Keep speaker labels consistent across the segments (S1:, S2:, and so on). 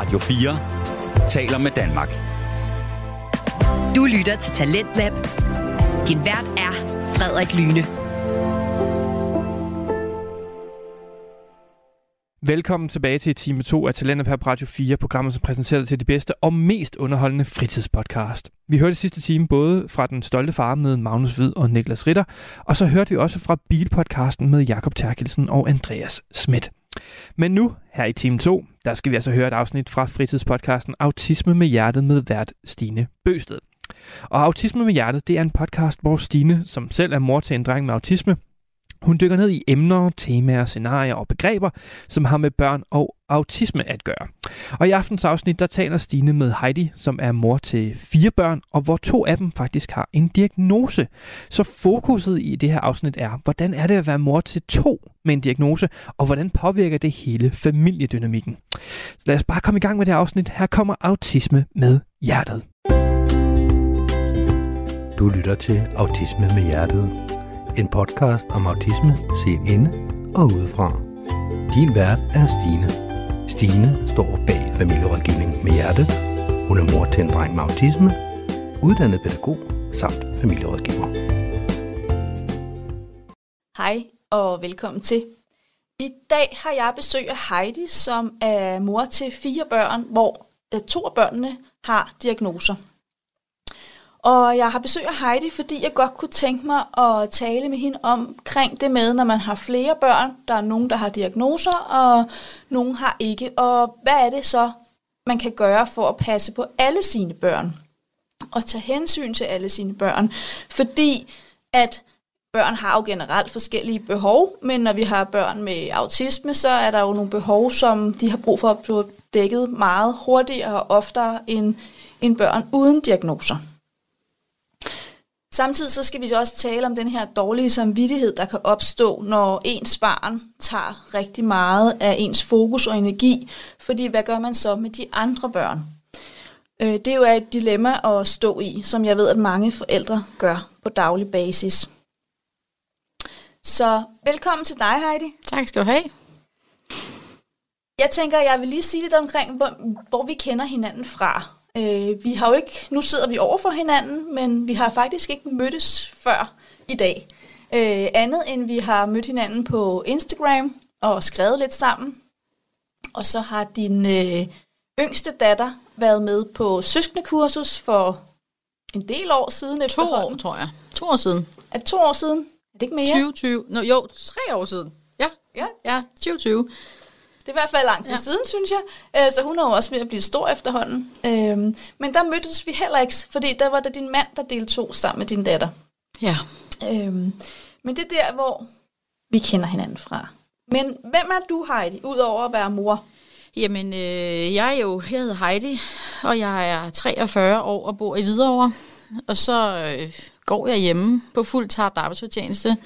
S1: Radio 4 taler med Danmark.
S2: Du lytter til Talentlab. Din vært er Frederik Lyne.
S3: Velkommen tilbage til time 2 af Talenter på Radio 4, programmet som præsenterer til de bedste og mest underholdende fritidspodcast. Vi hørte sidste time både fra Den Stolte Far med Magnus Hvid og Niklas Ritter, og så hørte vi også fra Bilpodcasten med Jakob Terkelsen og Andreas Schmidt. Men nu, her i time 2, der skal vi altså høre et afsnit fra fritidspodcasten Autisme med Hjertet med vært Stine Bøsted. Og Autisme med Hjertet, det er en podcast, hvor Stine, som selv er mor til en dreng med autisme, hun dykker ned i emner, temaer, scenarier og begreber, som har med børn og autisme at gøre. Og i aftens afsnit, der taler Stine med Heidi, som er mor til fire børn, og hvor to af dem faktisk har en diagnose. Så fokuset i det her afsnit er, hvordan er det at være mor til to med en diagnose, og hvordan påvirker det hele familiedynamikken. Så lad os bare komme i gang med det her afsnit. Her kommer autisme med hjertet.
S4: Du lytter til Autisme med Hjertet. En podcast om autisme set inde og udefra. Din vært er Stine. Stine står bag familierådgivning med hjerte. Hun er mor til en dreng med autisme, uddannet pædagog samt familierådgiver.
S5: Hej og velkommen til. I dag har jeg besøg af Heidi, som er mor til fire børn, hvor øh, to af børnene har diagnoser. Og jeg har besøg af Heidi, fordi jeg godt kunne tænke mig at tale med hende omkring det med, når man har flere børn. Der er nogen, der har diagnoser, og nogen har ikke. Og hvad er det så, man kan gøre for at passe på alle sine børn? Og tage hensyn til alle sine børn. Fordi at børn har jo generelt forskellige behov, men når vi har børn med autisme, så er der jo nogle behov, som de har brug for at blive dækket meget hurtigere og oftere end, end børn uden diagnoser. Samtidig så skal vi også tale om den her dårlige samvittighed, der kan opstå, når ens barn tager rigtig meget af ens fokus og energi. Fordi hvad gør man så med de andre børn? Øh, det er jo et dilemma at stå i, som jeg ved, at mange forældre gør på daglig basis. Så velkommen til dig, Heidi.
S6: Tak skal du have.
S5: Jeg tænker, jeg vil lige sige lidt omkring, hvor, hvor vi kender hinanden fra. Øh, vi har jo ikke, nu sidder vi over for hinanden, men vi har faktisk ikke mødtes før i dag. Øh, andet end vi har mødt hinanden på Instagram og skrevet lidt sammen. Og så har din øh, yngste datter været med på søskendekursus for en del år siden
S6: To år, tror jeg. To år siden.
S5: Er det to år siden? Er det ikke mere?
S6: 2020. Nå, jo, tre år siden. Ja,
S5: Ja,
S6: ja, 2020.
S5: det er i hvert fald lang tid ja. Siden, synes jeg. Øh, så hun er jo også ved at blive stor efterhånden. Øh, men der mødtes vi heller ikke, fordi der var det din mand, der deltog sammen med din datter.
S6: Ja.
S5: Øhm, men det er der, hvor vi kender hinanden fra. Men hvem er du, Heidi, udover at være mor?
S6: Jamen, øh, jeg er jo, jeg hedder Heidi, og jeg er 43 år og bor i Hvidovre. Og så øh, går jeg hjemme på fuld tabt arbejdsfortjeneste.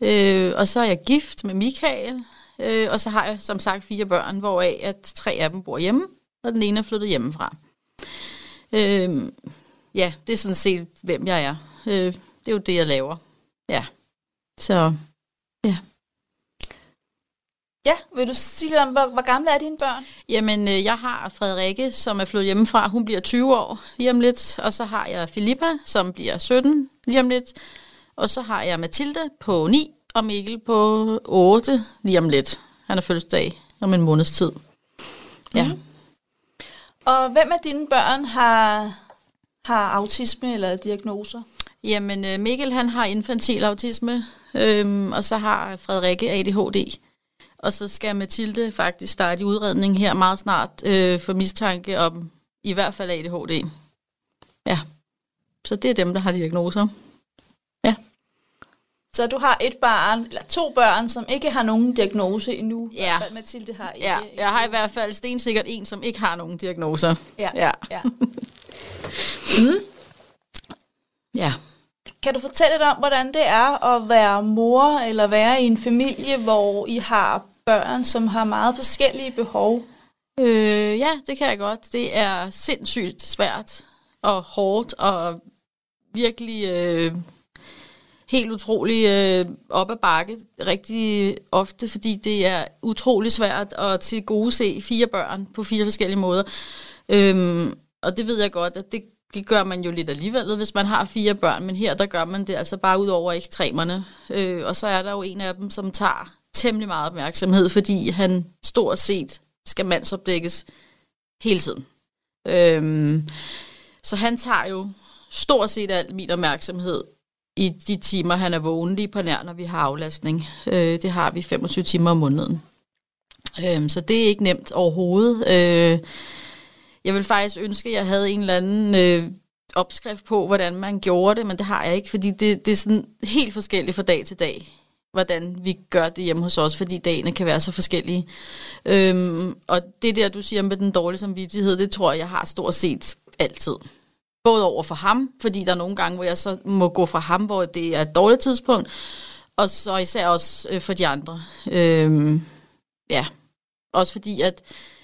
S6: Øh, og så er jeg gift med Michael. Øh, og så har jeg som sagt fire børn, hvoraf at tre af dem bor hjemme, og den ene er flyttet hjemmefra. Øh, ja, det er sådan set, hvem jeg er. Øh, det er jo det, jeg laver. Ja. Så
S5: Ja, vil du sige lidt om, hvor, hvor gamle er dine børn?
S6: Jamen, øh, jeg har Frederikke, som er flyttet hjemmefra. Hun bliver 20 år lige om lidt. Og så har jeg Filippa, som bliver 17 lige om lidt. Og så har jeg Mathilde på 9, og Mikkel på 8 lige om lidt. Han er fødselsdag om en måneds tid. Ja.
S5: Mhm. Og hvem af dine børn har, har autisme eller diagnoser?
S6: Jamen, øh, Mikkel han har infantil autisme, øhm, og så har Frederikke ADHD. Og så skal Mathilde faktisk starte i udredning her meget snart øh, for mistanke om i hvert fald ADHD. Ja, så det er dem, der har diagnoser.
S5: Så du har et barn, eller to børn, som ikke har nogen diagnose endnu.
S6: Ja.
S5: Fald Mathilde har ikke.
S6: Ja, jeg har i hvert fald stensikkert en, som ikke har nogen diagnoser.
S5: Ja.
S6: Ja.
S5: ja.
S6: Ja.
S5: Kan du fortælle lidt om, hvordan det er at være mor, eller være i en familie, hvor I har børn, som har meget forskellige behov?
S6: Øh, ja, det kan jeg godt. Det er sindssygt svært og hårdt og virkelig øh, helt utrolig øh, op ad bakke, rigtig ofte, fordi det er utrolig svært at til gode se fire børn på fire forskellige måder. Øhm, og det ved jeg godt, at det, det gør man jo lidt alligevel, hvis man har fire børn, men her der gør man det altså bare ud over ekstremerne. Øh, og så er der jo en af dem, som tager temmelig meget opmærksomhed, fordi han stort set skal mandsopdækkes hele tiden. Øhm, så han tager jo stort set al min opmærksomhed i de timer, han er vågen lige på nær, når vi har aflastning. Øh, det har vi 25 timer om måneden. Øh, så det er ikke nemt overhovedet. Øh, jeg vil faktisk ønske, at jeg havde en eller anden øh, opskrift på, hvordan man gjorde det, men det har jeg ikke, fordi det, det er sådan helt forskelligt fra dag til dag, hvordan vi gør det hjemme hos os, fordi dagene kan være så forskellige. Øhm, og det der, du siger med den dårlige samvittighed, det tror jeg, jeg har stort set altid. Både over for ham, fordi der er nogle gange, hvor jeg så må gå fra ham, hvor det er et dårligt tidspunkt, og så især også øh, for de andre. Øhm, ja, også fordi, at,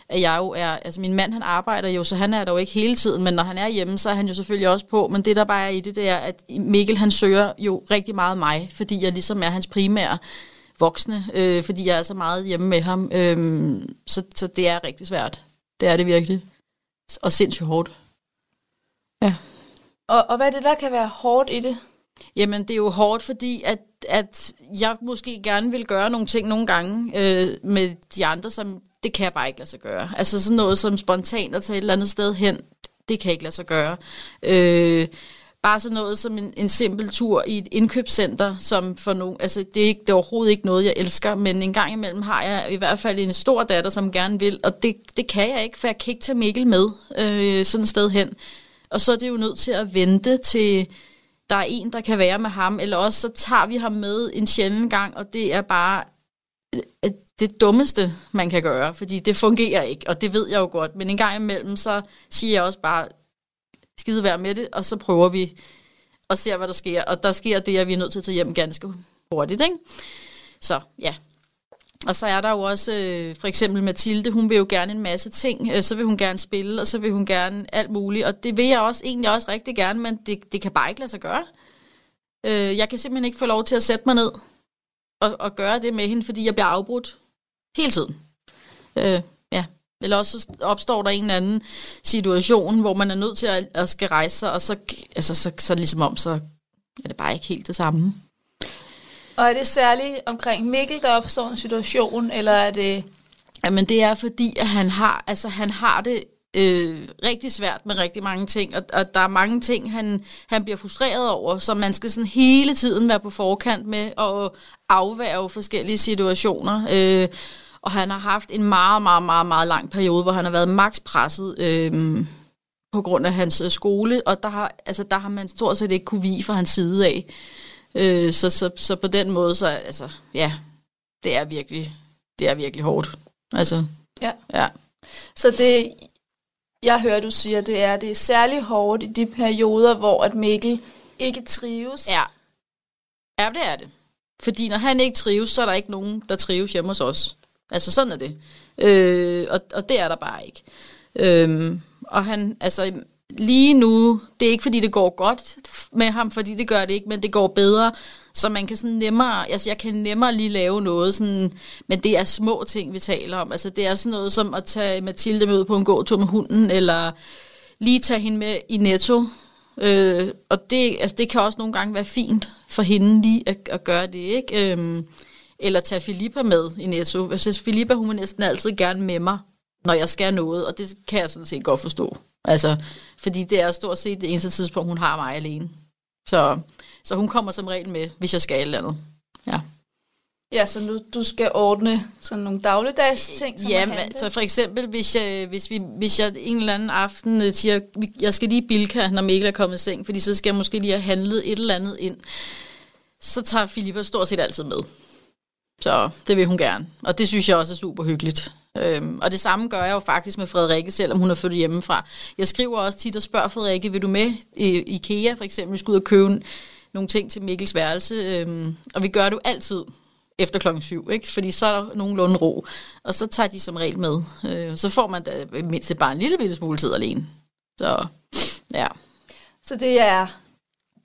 S6: at jeg jo er, altså min mand han arbejder jo, så han er der jo ikke hele tiden, men når han er hjemme, så er han jo selvfølgelig også på, men det der bare er i det, det er, at Mikkel han søger jo rigtig meget mig, fordi jeg ligesom er hans primære voksne, øh, fordi jeg er så meget hjemme med ham, øh, så, så det er rigtig svært. Det er det virkelig. Og sindssygt hårdt. Ja.
S5: Og, og hvad er det, der kan være hårdt i det?
S6: Jamen, det er jo hårdt, fordi at, at jeg måske gerne vil gøre nogle ting nogle gange øh, med de andre, som det kan jeg bare ikke lade sig gøre. Altså sådan noget som spontant at tage et eller andet sted hen, det kan jeg ikke lade sig gøre. Øh, bare sådan noget som en, en simpel tur i et indkøbscenter, som for nogen, altså det er, ikke, det er overhovedet ikke noget, jeg elsker, men en gang imellem har jeg i hvert fald en stor datter, som gerne vil, og det, det kan jeg ikke, for jeg kan ikke tage Mikkel med øh, sådan et sted hen. Og så er det jo nødt til at vente til, der er en, der kan være med ham, eller også så tager vi ham med en sjælden gang, og det er bare øh, øh, det dummeste, man kan gøre, fordi det fungerer ikke, og det ved jeg jo godt. Men en gang imellem, så siger jeg også bare, skide være med det, og så prøver vi og ser, hvad der sker. Og der sker det, at vi er nødt til at tage hjem ganske hurtigt. Ikke? Så ja, og så er der jo også øh, for eksempel Mathilde, hun vil jo gerne en masse ting, øh, så vil hun gerne spille, og så vil hun gerne alt muligt, og det vil jeg også egentlig også rigtig gerne, men det, det kan bare ikke lade sig gøre. Øh, jeg kan simpelthen ikke få lov til at sætte mig ned og, og gøre det med hende, fordi jeg bliver afbrudt hele tiden. Øh, ja. Eller også opstår der en eller anden situation, hvor man er nødt til at, at skal rejse sig, og så, altså, så, så ligesom om, så er det bare ikke helt det samme.
S5: Og er det særligt omkring Mikkel, der opstår en situation, eller er det...
S6: Jamen det er fordi, at han har, altså, han har det øh, rigtig svært med rigtig mange ting, og, og der er mange ting, han, han bliver frustreret over, så man skal sådan hele tiden være på forkant med at afværge forskellige situationer. Øh, og han har haft en meget, meget, meget, meget lang periode, hvor han har været maks presset øh, på grund af hans øh, skole, og der har, altså, der har man stort set ikke kunne vige fra hans side af. Øh, så, så, så på den måde, så altså, ja, det er virkelig, det er virkelig hårdt. Altså,
S5: ja.
S6: ja.
S5: Så det, jeg hører, du siger, det er, det er særlig hårdt i de perioder, hvor at Mikkel ikke trives.
S6: Ja. Ja, det er det. Fordi når han ikke trives, så er der ikke nogen, der trives hjemme hos os. Altså sådan er det. Øh, og, og det er der bare ikke. Øh, og han, altså lige nu, det er ikke fordi det går godt med ham, fordi det gør det ikke, men det går bedre, så man kan sådan nemmere, altså jeg kan nemmere lige lave noget, sådan, men det er små ting, vi taler om. Altså det er sådan noget som at tage Mathilde med ud på en gåtur med hunden, eller lige tage hende med i netto. Øh, og det, altså det kan også nogle gange være fint for hende lige at, at gøre det, ikke? Øh, eller tage Filippa med i netto. Altså, Filippa, hun vil næsten altid gerne med mig, når jeg skal noget, og det kan jeg sådan set godt forstå. Altså, fordi det er stort set det eneste tidspunkt, hun har mig alene. Så, så hun kommer som regel med, hvis jeg skal et eller andet. Ja.
S5: Ja, så nu du skal ordne sådan nogle dagligdags ting, som
S6: Ja, så for eksempel, hvis jeg, hvis, vi, hvis jeg en eller anden aften øh, siger, jeg skal lige bilka, når Mikkel er kommet i seng, fordi så skal jeg måske lige have handlet et eller andet ind, så tager Filippa stort set altid med. Så det vil hun gerne. Og det synes jeg også er super hyggeligt. Øhm, og det samme gør jeg jo faktisk med Frederikke, selvom hun er flyttet hjemmefra. Jeg skriver også tit og spørger Frederikke, vil du med i IKEA for eksempel? Vi skal ud og købe nogle ting til Mikkels værelse. Øhm, og vi gør det jo altid efter klokken syv, ikke? fordi så er der nogenlunde ro. Og så tager de som regel med. Øh, så får man da mindst bare en lille bitte smule tid alene. Så ja.
S5: Så det er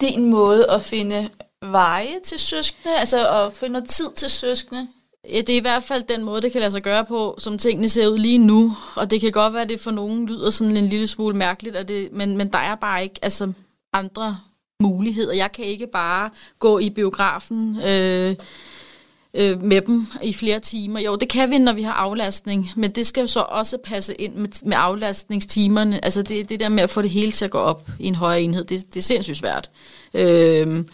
S5: din måde at finde veje til søskende, altså at finde noget tid til søskende?
S6: Ja, det er i hvert fald den måde, det kan lade sig gøre på, som tingene ser ud lige nu. Og det kan godt være, at det for nogen lyder sådan en lille smule mærkeligt, at det, men, men der er bare ikke altså, andre muligheder. Jeg kan ikke bare gå i biografen øh, øh, med dem i flere timer. Jo, det kan vi, når vi har aflastning, men det skal jo så også passe ind med, med aflastningstimerne. Altså det, det der med at få det hele til at gå op i en højere enhed, det, det er sindssygt svært. Øh,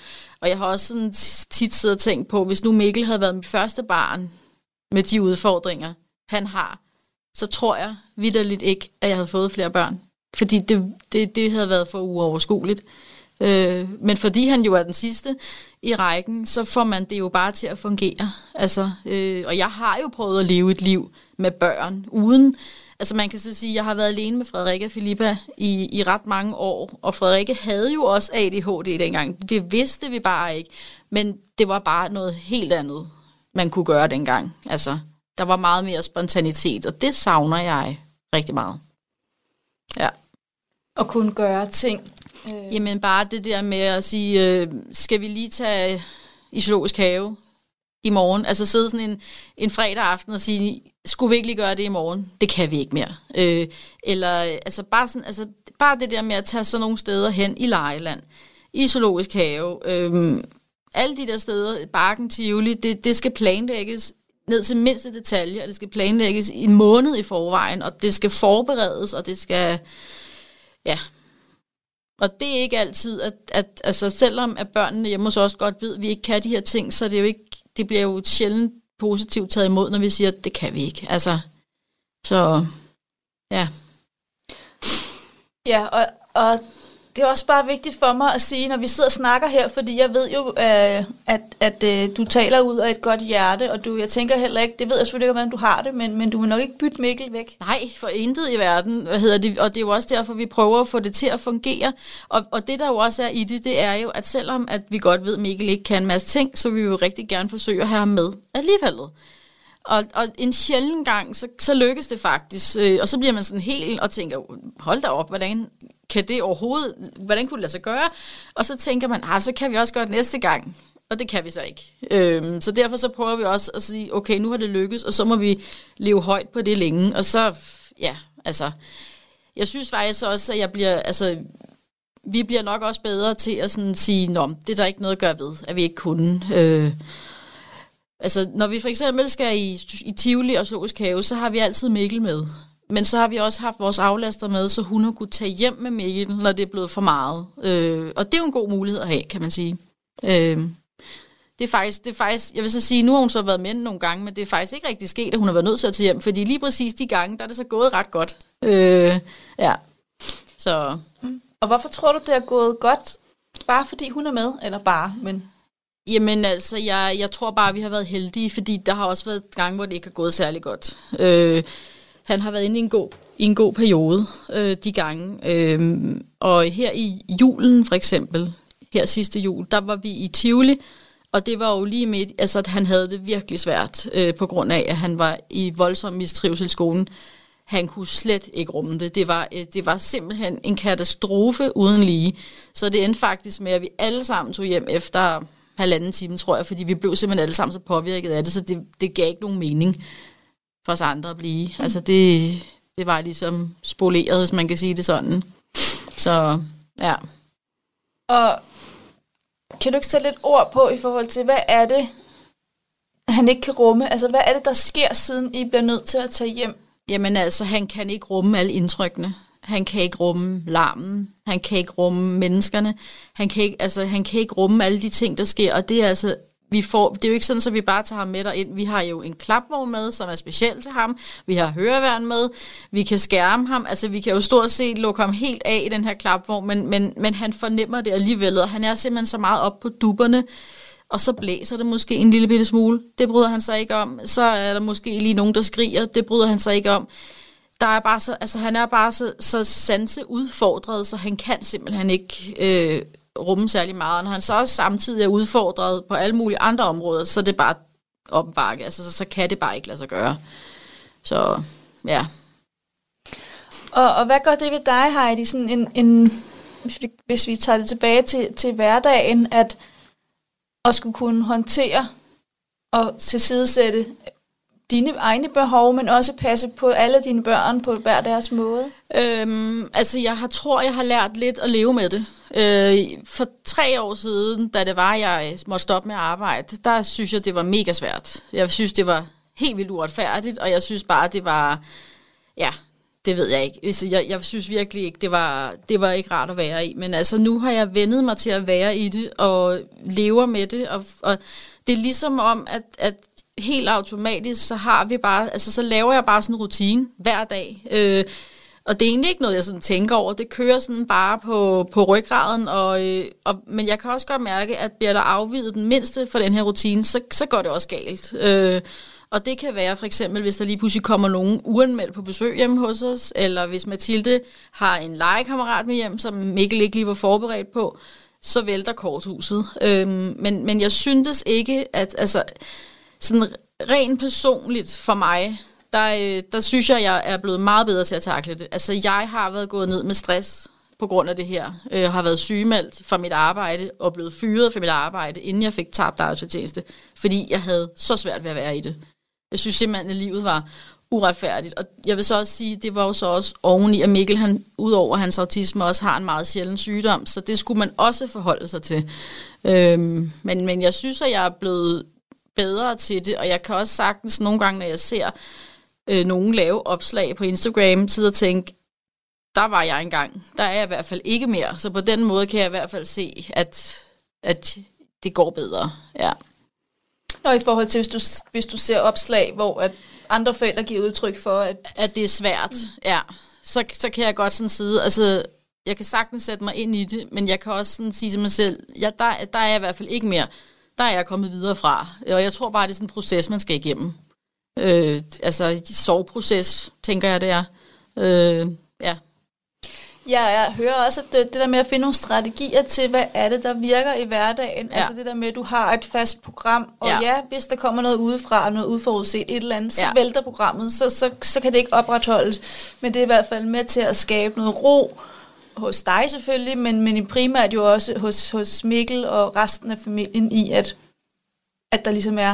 S6: og jeg har også sådan tit siddet og tænkt på, hvis nu Mikkel havde været mit første barn med de udfordringer, han har, så tror jeg vidderligt ikke, at jeg havde fået flere børn. Fordi det, det, det havde været for uoverskueligt. Øh, men fordi han jo er den sidste i rækken, så får man det jo bare til at fungere. Altså, øh, og jeg har jo prøvet at leve et liv med børn, uden Altså man kan så sige, at jeg har været alene med Frederikke og Filippa i, i ret mange år, og Frederikke havde jo også ADHD dengang. Det vidste vi bare ikke, men det var bare noget helt andet, man kunne gøre dengang. Altså, der var meget mere spontanitet, og det savner jeg rigtig meget. Ja.
S5: At kunne gøre ting.
S6: Øh. Jamen bare det der med at sige, øh, skal vi lige tage i zoologisk have i morgen? Altså sidde sådan en, en fredag aften og sige, skulle vi ikke lige gøre det i morgen? Det kan vi ikke mere. Øh, eller altså bare, sådan, altså bare det der med at tage sådan nogle steder hen i Lejeland, i Zoologisk Have, øh, alle de der steder, Barken, Tivoli, det, det skal planlægges ned til mindste detalje, og det skal planlægges i en måned i forvejen, og det skal forberedes, og det skal, ja, og det er ikke altid, at, at altså selvom at børnene hjemme hos os godt ved, at vi ikke kan de her ting, så det er jo ikke, det bliver jo sjældent positivt taget imod, når vi siger, at det kan vi ikke. Altså, så ja.
S5: Ja, og, og det er også bare vigtigt for mig at sige, når vi sidder og snakker her, fordi jeg ved jo, øh, at, at øh, du taler ud af et godt hjerte, og du, jeg tænker heller ikke, det ved jeg selvfølgelig ikke, hvordan du har det, men, men du vil nok ikke bytte Mikkel væk.
S6: Nej, for intet i verden, hvad hedder det, og det er jo også derfor, vi prøver at få det til at fungere. Og, og det, der jo også er i det, det er jo, at selvom at vi godt ved, at Mikkel ikke kan en masse ting, så vil vi jo rigtig gerne forsøge at have ham med alligevel. Og, og en sjælden gang, så, så lykkes det faktisk. Øh, og så bliver man sådan helt og tænker, hold da op, hvordan kan det overhovedet, hvordan kunne det lade sig gøre? Og så tænker man, ah, så kan vi også gøre det næste gang. Og det kan vi så ikke. Øhm, så derfor så prøver vi også at sige, okay, nu har det lykkes, og så må vi leve højt på det længe. Og så, ja, altså, jeg synes faktisk også, at jeg bliver, altså, vi bliver nok også bedre til at sådan sige, nå, det er der ikke noget at gøre ved, at vi ikke kunne. Øh, altså, når vi for eksempel skal i, i Tivoli og Zoologisk Have, så har vi altid Mikkel med. Men så har vi også haft vores aflaster med, så hun har kunne tage hjem med Mikkel, når det er blevet for meget. Øh, og det er jo en god mulighed at have, kan man sige. Øh, det er, faktisk, det er faktisk, jeg vil så sige, nu har hun så været med nogle gange, men det er faktisk ikke rigtig sket, at hun har været nødt til at tage hjem, fordi lige præcis de gange, der er det så gået ret godt. Øh, ja. Så.
S5: Mm. Og hvorfor tror du, det er gået godt? Bare fordi hun er med, eller bare, men...
S6: Jamen altså, jeg, jeg tror bare, at vi har været heldige, fordi der har også været gange, hvor det ikke har gået særlig godt. Øh, han har været inde i en god, i en god periode øh, de gange. Øh, og her i julen for eksempel, her sidste jul, der var vi i Tivoli, og det var jo lige midt, altså at han havde det virkelig svært, øh, på grund af, at han var i voldsom mistrivsel i skolen. Han kunne slet ikke rumme det. Det var, øh, det var simpelthen en katastrofe uden lige. Så det endte faktisk med, at vi alle sammen tog hjem efter halvanden time, tror jeg, fordi vi blev simpelthen alle sammen så påvirket af det, så det, det gav ikke nogen mening for os andre at blive. Mm. Altså det, det var ligesom spoleret, hvis man kan sige det sådan. Så ja.
S5: Og kan du ikke sætte lidt ord på i forhold til, hvad er det, han ikke kan rumme? Altså hvad er det, der sker, siden I bliver nødt til at tage hjem?
S6: Jamen altså, han kan ikke rumme alle indtrykkene. Han kan ikke rumme larmen. Han kan ikke rumme menneskerne. Han kan ikke, altså, han kan ikke rumme alle de ting, der sker. Og det er altså vi får, det er jo ikke sådan, at vi bare tager ham med ind. Vi har jo en klapvogn med, som er speciel til ham. Vi har høreværn med. Vi kan skærme ham. Altså, vi kan jo stort set lukke ham helt af i den her klapvogn, men, men, men han fornemmer det alligevel, og han er simpelthen så meget op på dupperne, og så blæser det måske en lille bitte smule. Det bryder han sig ikke om. Så er der måske lige nogen, der skriger. Det bryder han sig ikke om. Der er bare så, altså, han er bare så, så sanse udfordret, så han kan simpelthen ikke øh, rumme særlig meget. Og når han så også samtidig er udfordret på alle mulige andre områder, så er det bare opbakke. Altså, så, så kan det bare ikke lade sig gøre. Så ja.
S5: Og, og hvad gør det ved dig, Heidi, sådan en, en, hvis, vi, hvis vi tager det tilbage til, til hverdagen, at at skulle kunne håndtere og tilsidesætte dine egne behov, men også passe på alle dine børn på hver deres måde?
S6: Øhm, altså, jeg har, tror, jeg har lært lidt at leve med det. Øh, for tre år siden, da det var, jeg måtte stoppe med at arbejde, der synes jeg, det var mega svært. Jeg synes, det var helt vildt uretfærdigt, og jeg synes bare, det var... Ja, det ved jeg ikke. Altså, jeg, jeg synes virkelig ikke, det var, det var ikke rart at være i. Men altså, nu har jeg vendet mig til at være i det, og lever med det. Og, og det er ligesom om, at, at helt automatisk, så har vi bare, altså så laver jeg bare sådan en rutine hver dag. Øh, og det er egentlig ikke noget, jeg sådan tænker over. Det kører sådan bare på, på ryggraden. Og, øh, og, men jeg kan også godt mærke, at bliver der afvidet den mindste for den her rutine, så, så går det også galt. Øh, og det kan være for eksempel, hvis der lige pludselig kommer nogen uanmeldt på besøg hjemme hos os, eller hvis Mathilde har en legekammerat med hjem, som Mikkel ikke lige var forberedt på, så vælter korthuset. Øhm, men, men jeg syntes ikke, at altså, sådan rent personligt for mig, der, øh, der synes jeg, jeg er blevet meget bedre til at takle det. Altså, jeg har været gået ned med stress på grund af det her. Jeg har været sygemeldt fra mit arbejde og blevet fyret fra mit arbejde, inden jeg fik tabt arbejdsfortjeneste, fordi jeg havde så svært ved at være i det. Jeg synes simpelthen, at livet var uretfærdigt. Og jeg vil så også sige, det var jo så også oveni, at Mikkel, han, udover hans autisme, også har en meget sjælden sygdom, så det skulle man også forholde sig til. Øhm, men, men jeg synes, at jeg er blevet bedre til det, og jeg kan også sagtens nogle gange, når jeg ser øh, nogen lave opslag på Instagram, sidde og tænke, der var jeg engang. Der er jeg i hvert fald ikke mere. Så på den måde kan jeg i hvert fald se, at, at det går bedre. Ja.
S5: Nå, i forhold til, hvis du, hvis du ser opslag, hvor at andre forældre giver udtryk for, at...
S6: At det er svært, mm. ja. Så, så kan jeg godt sådan sige, altså, jeg kan sagtens sætte mig ind i det, men jeg kan også sådan sige til mig selv, ja, der, der er jeg i hvert fald ikke mere. Der er jeg kommet videre fra. Og jeg tror bare, det er sådan en proces, man skal igennem. Øh, altså, soveproces, tænker jeg, det er. Øh, ja.
S5: Ja, jeg hører også, at det, det der med at finde nogle strategier til, hvad er det, der virker i hverdagen. Ja. Altså det der med, at du har et fast program, og ja, ja hvis der kommer noget udefra, noget udforudset, et eller andet, så ja. vælter programmet, så, så, så kan det ikke opretholdes. Men det er i hvert fald med til at skabe noget ro, hos dig selvfølgelig, men, men primært jo også hos, hos Mikkel og resten af familien i, at, at der ligesom er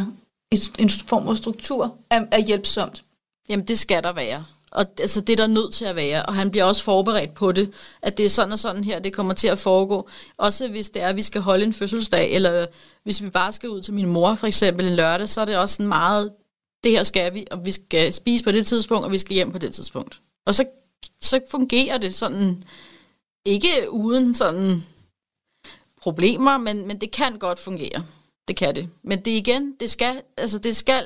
S5: en, en form for struktur er, er hjælpsomt.
S6: Jamen det skal der være og altså, det er der nødt til at være, og han bliver også forberedt på det, at det er sådan og sådan her, det kommer til at foregå. Også hvis det er, at vi skal holde en fødselsdag, eller hvis vi bare skal ud til min mor for eksempel en lørdag, så er det også sådan meget, det her skal vi, og vi skal spise på det tidspunkt, og vi skal hjem på det tidspunkt. Og så, så fungerer det sådan, ikke uden sådan problemer, men, men det kan godt fungere. Det kan det. Men det igen, det skal, altså det skal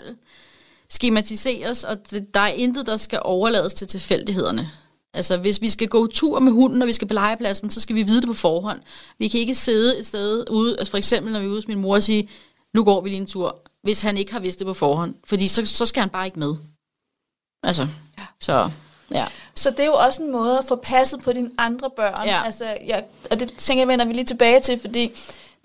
S6: skematiseres, og det, der er intet, der skal overlades til tilfældighederne. Altså, hvis vi skal gå tur med hunden, og vi skal på legepladsen, så skal vi vide det på forhånd. Vi kan ikke sidde et sted ude, altså for eksempel når vi er ude hos min mor og sige, nu går vi lige en tur, hvis han ikke har vidst det på forhånd. Fordi så, så skal han bare ikke med. Altså, ja. så... Ja.
S5: Så det er jo også en måde at få passet på dine andre børn. Ja. Altså, ja, og det tænker jeg, vender vi lige tilbage til, fordi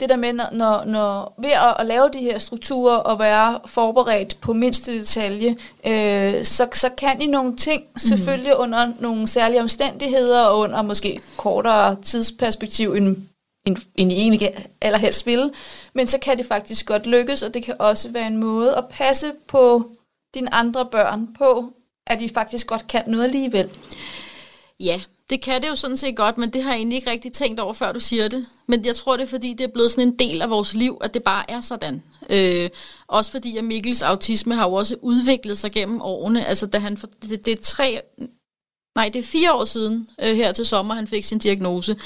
S5: det der med, når, når ved at, at lave de her strukturer og være forberedt på mindste detalje, øh, så, så kan I nogle ting selvfølgelig mm. under nogle særlige omstændigheder og under måske kortere tidsperspektiv end, end, end I egentlig allerhelst vil. Men så kan det faktisk godt lykkes, og det kan også være en måde at passe på dine andre børn på, at I faktisk godt kan noget alligevel.
S6: Ja, det kan det jo sådan set godt, men det har jeg egentlig ikke rigtig tænkt over, før du siger det. Men jeg tror, det er fordi, det er blevet sådan en del af vores liv, at det bare er sådan. Øh, også fordi, at Mikkels autisme har jo også udviklet sig gennem årene. Altså, da han, det, det er tre, nej, det er fire år siden øh, her til sommer, han fik sin diagnose.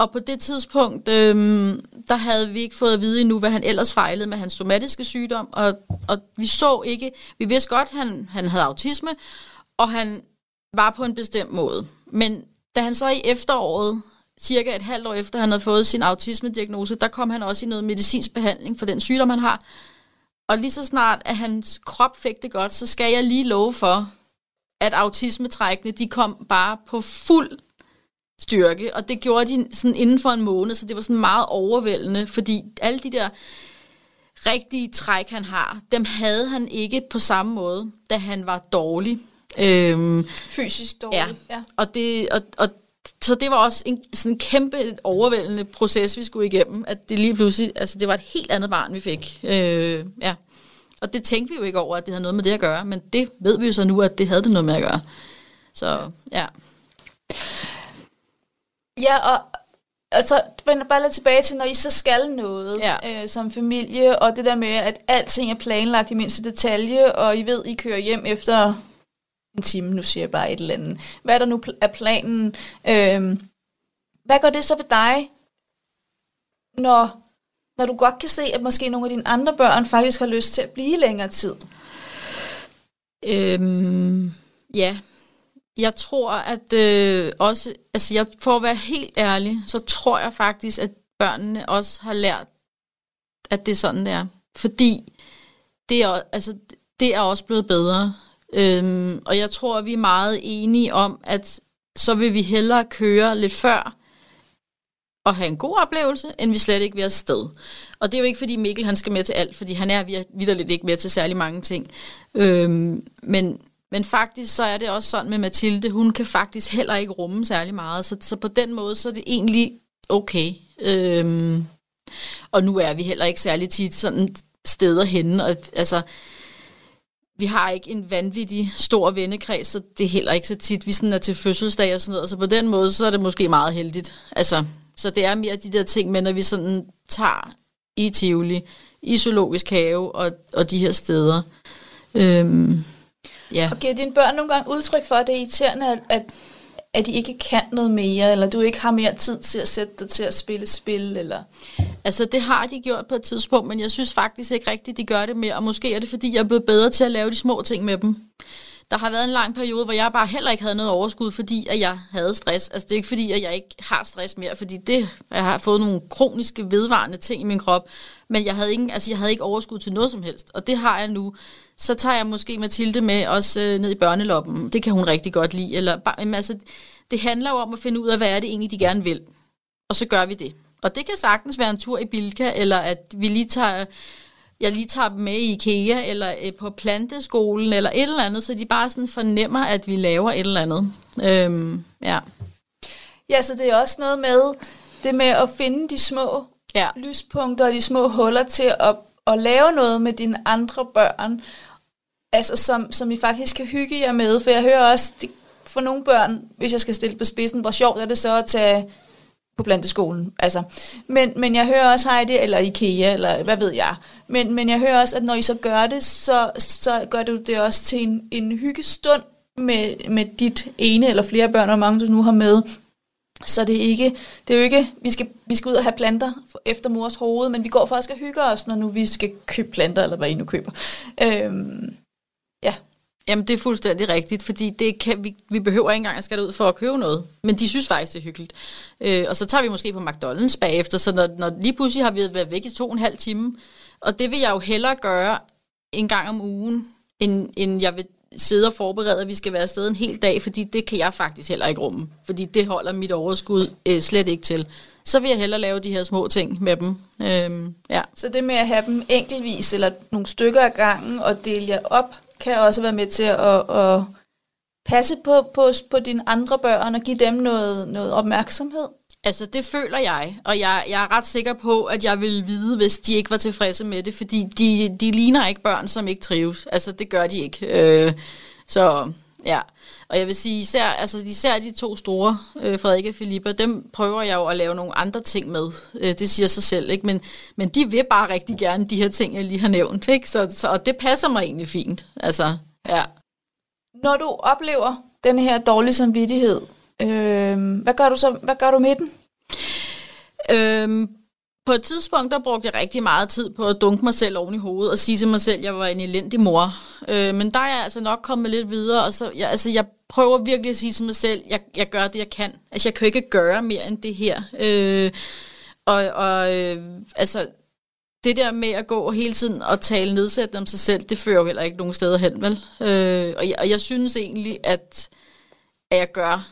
S6: Og på det tidspunkt, øhm, der havde vi ikke fået at vide endnu, hvad han ellers fejlede med hans somatiske sygdom. Og, og vi så ikke, vi vidste godt, at han, han havde autisme, og han var på en bestemt måde. Men da han så i efteråret, cirka et halvt år efter han havde fået sin autisme-diagnose, der kom han også i noget medicinsk behandling for den sygdom, han har. Og lige så snart, at hans krop fik det godt, så skal jeg lige love for, at autismetrækkene, de kom bare på fuld styrke, og det gjorde de sådan inden for en måned, så det var sådan meget overvældende, fordi alle de der rigtige træk, han har, dem havde han ikke på samme måde, da han var dårlig.
S5: Øhm, Fysisk dårlig.
S6: Ja, ja. Og, det, og, og så det var også en sådan kæmpe overvældende proces, vi skulle igennem, at det lige pludselig, altså det var et helt andet barn, vi fik. Øh, ja. Og det tænkte vi jo ikke over, at det havde noget med det at gøre, men det ved vi jo så nu, at det havde det noget med at gøre. Så ja.
S5: Ja, og, og så vender bare lidt tilbage til, når I så skal noget
S6: Ja.
S5: øh, som familie, og det der med, at alting er planlagt i mindste detalje, og I ved, I kører hjem efter en time, nu siger jeg bare et eller andet. Hvad er der nu pl- er planen? Øh, hvad gør det så ved dig, når, når du godt kan se, at måske nogle af dine andre børn faktisk har lyst til at blive længere tid?
S6: Øhm, ja, jeg tror, at øh, også, altså jeg, for at være helt ærlig, så tror jeg faktisk, at børnene også har lært, at det er sådan, det er. Fordi det er, altså, det er også blevet bedre. Øhm, og jeg tror, at vi er meget enige om, at så vil vi hellere køre lidt før, og have en god oplevelse, end vi slet ikke vil afsted. Og det er jo ikke, fordi Mikkel han skal med til alt, fordi han er vidderligt ikke med til særlig mange ting. Øhm, men, men faktisk så er det også sådan med Mathilde, hun kan faktisk heller ikke rumme særlig meget, så, så på den måde så er det egentlig okay. Øhm, og nu er vi heller ikke særlig tit sådan steder henne, og altså, vi har ikke en vanvittig stor vennekreds, så det er heller ikke så tit, vi sådan er til fødselsdag og sådan noget, så på den måde, så er det måske meget heldigt. Altså, så det er mere de der ting, men når vi sådan tager i Tivoli, i Zoologisk Have og, og de her steder. Øhm, ja.
S5: Og giver dine børn nogle gange udtryk for, at det er irriterende, at, at, at de ikke kan noget mere, eller du ikke har mere tid til at sætte dig til at spille spil, eller...
S6: Altså, det har de gjort på et tidspunkt, men jeg synes faktisk ikke rigtigt, de gør det mere. Og måske er det, fordi jeg er blevet bedre til at lave de små ting med dem. Der har været en lang periode, hvor jeg bare heller ikke havde noget overskud, fordi at jeg havde stress. Altså, det er ikke fordi, at jeg ikke har stress mere, fordi det, jeg har fået nogle kroniske, vedvarende ting i min krop. Men jeg havde, ikke, altså, jeg havde ikke overskud til noget som helst, og det har jeg nu. Så tager jeg måske Mathilde med også øh, ned i børneloppen. Det kan hun rigtig godt lide. Eller, bare, jamen, altså, det handler jo om at finde ud af, hvad er det egentlig, de gerne vil. Og så gør vi det. Og det kan sagtens være en tur i Bilka, eller at vi lige tager, jeg lige tager dem med i IKEA, eller øh, på planteskolen, eller et eller andet, så de bare sådan fornemmer, at vi laver et eller andet. Øhm, ja.
S5: Ja, så det er også noget med det med at finde de små
S6: Ja.
S5: lyspunkter og de små huller til at, at lave noget med dine andre børn, altså som, som I faktisk kan hygge jer med. For jeg hører også, det, for nogle børn, hvis jeg skal stille på spidsen, hvor sjovt er det så at tage på planteskolen. Altså. Men, men jeg hører også Heidi, eller Ikea, eller hvad ved jeg. Men, men jeg hører også, at når I så gør det, så, så gør du det også til en, en hyggestund med, med dit ene eller flere børn, og mange du nu har med. Så det er ikke, det er jo ikke, vi skal, vi skal ud og have planter efter mors hoved, men vi går faktisk og hygger os, når nu vi skal købe planter, eller hvad I nu køber. Øhm,
S6: Jamen, det er fuldstændig rigtigt, fordi det kan, vi, vi behøver ikke engang at skal ud for at købe noget. Men de synes faktisk, det er hyggeligt. Øh, og så tager vi måske på McDonald's bagefter, så når, når lige pludselig har vi været væk i to og en halv time, og det vil jeg jo hellere gøre en gang om ugen, end, end jeg vil sidde og forberede, at vi skal være afsted en hel dag, fordi det kan jeg faktisk heller ikke rumme, fordi det holder mit overskud øh, slet ikke til. Så vil jeg hellere lave de her små ting med dem. Øhm, ja.
S5: Så det med at have dem enkeltvis, eller nogle stykker af gangen, og dele jer op, kan også være med til at, at passe på, på, på dine andre børn, og give dem noget, noget opmærksomhed.
S6: Altså, det føler jeg, og jeg, jeg er ret sikker på, at jeg vil vide, hvis de ikke var tilfredse med det, fordi de, de ligner ikke børn, som ikke trives. Altså, det gør de ikke. Øh, så, ja. Og jeg vil sige, især, altså, især de to store, øh, Frederik og Filippa, dem prøver jeg jo at lave nogle andre ting med. Øh, det siger sig selv, ikke? Men, men de vil bare rigtig gerne de her ting, jeg lige har nævnt, ikke? Så, så, og det passer mig egentlig fint. Altså, ja.
S5: Når du oplever den her dårlige samvittighed, øh, hvad gør du så? Hvad gør du med den?
S6: Øhm, på et tidspunkt, der brugte jeg rigtig meget tid på at dunke mig selv oven i hovedet og sige til mig selv, at jeg var en elendig mor. Øh, men der er jeg altså nok kommet lidt videre, og så, jeg, altså, jeg prøver virkelig at sige til mig selv, jeg, jeg gør det, jeg kan. Altså, jeg kan ikke gøre mere end det her. Øh, og og øh, altså, det der med at gå hele tiden og tale nedsættende om sig selv, det fører jo heller ikke nogen steder hen, vel? Øh, og, jeg, og jeg synes egentlig, at, at jeg gør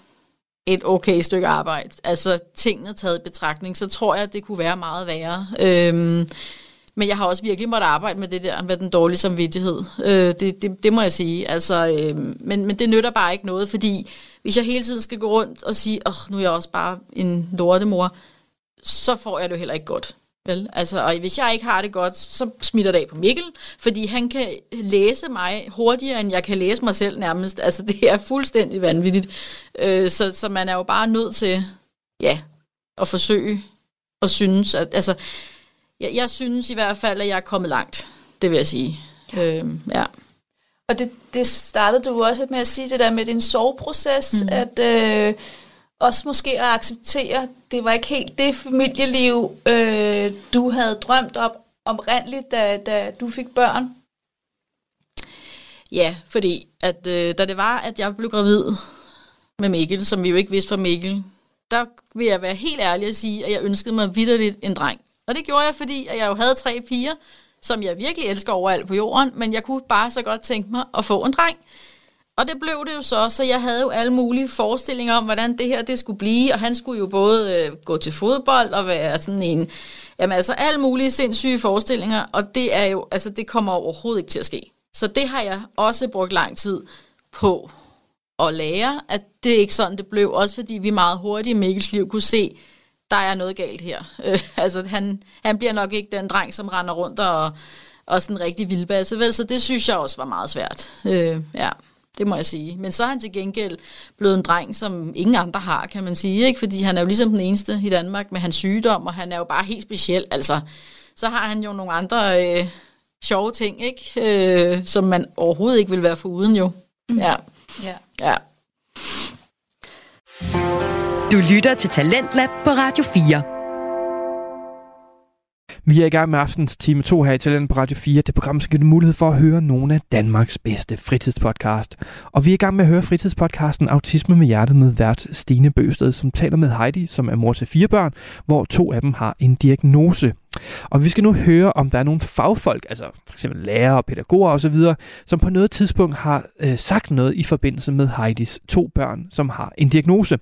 S6: et okay stykke arbejde. Altså tingene taget i betragtning, så tror jeg, at det kunne være meget værre. Øh, men jeg har også virkelig måttet arbejde med det der, med den dårlige samvittighed. Øh, det, det, det må jeg sige. Altså, øh, men, men det nytter bare ikke noget, fordi hvis jeg hele tiden skal gå rundt og sige, åh, oh, nu er jeg også bare en lortemor, så får jeg det jo heller ikke godt. Vel? Altså, og hvis jeg ikke har det godt, så smitter det af på Mikkel, fordi han kan læse mig hurtigere, end jeg kan læse mig selv nærmest. Altså, det er fuldstændig vanvittigt. Øh, så, så man er jo bare nødt til, ja, at forsøge at synes, at, altså, jeg, jeg synes i hvert fald, at jeg er kommet langt, det vil jeg sige. Ja. Øh, ja.
S5: Og det, det startede du også med at sige, det der med din soveproces, mm. at øh, også måske at acceptere, det var ikke helt det familieliv, øh, du havde drømt op oprindeligt, da, da du fik børn.
S6: Ja, fordi at, øh, da det var, at jeg blev gravid med Mikkel, som vi jo ikke vidste for Mikkel, der vil jeg være helt ærlig at sige, at jeg ønskede mig vidderligt en dreng. Og det gjorde jeg, fordi at jeg jo havde tre piger, som jeg virkelig elsker overalt på jorden, men jeg kunne bare så godt tænke mig at få en dreng. Og det blev det jo så, så jeg havde jo alle mulige forestillinger om, hvordan det her det skulle blive, og han skulle jo både øh, gå til fodbold og være sådan en, jamen altså alle mulige sindssyge forestillinger, og det er jo, altså det kommer overhovedet ikke til at ske. Så det har jeg også brugt lang tid på at lære, at det er ikke sådan, det blev, også fordi vi meget hurtigt i Mikkels liv kunne se, der er noget galt her. Øh, altså, han, han bliver nok ikke den dreng, som render rundt og, og sådan en rigtig vildbasse, vel? Så det synes jeg også var meget svært. Øh, ja, det må jeg sige. Men så er han til gengæld blevet en dreng, som ingen andre har, kan man sige. Ikke? Fordi han er jo ligesom den eneste i Danmark med hans sygdom, og han er jo bare helt speciel. Altså, så har han jo nogle andre øh, sjove ting, ikke? Øh, som man overhovedet ikke vil være foruden jo. Mm. Ja.
S5: Ja.
S6: ja.
S2: Du lytter til Talentlab på Radio 4.
S3: Vi er i gang med aftens time 2 her i Talent på Radio 4. Det program skal give dig mulighed for at høre nogle af Danmarks bedste fritidspodcast. Og vi er i gang med at høre fritidspodcasten Autisme med hjertet med vært Stine Bøsted, som taler med Heidi, som er mor til fire børn, hvor to af dem har en diagnose. Og vi skal nu høre, om der er nogle fagfolk, altså for eksempel lærere, pædagoger osv., som på noget tidspunkt har øh, sagt noget i forbindelse med Heidis to børn, som har en diagnose.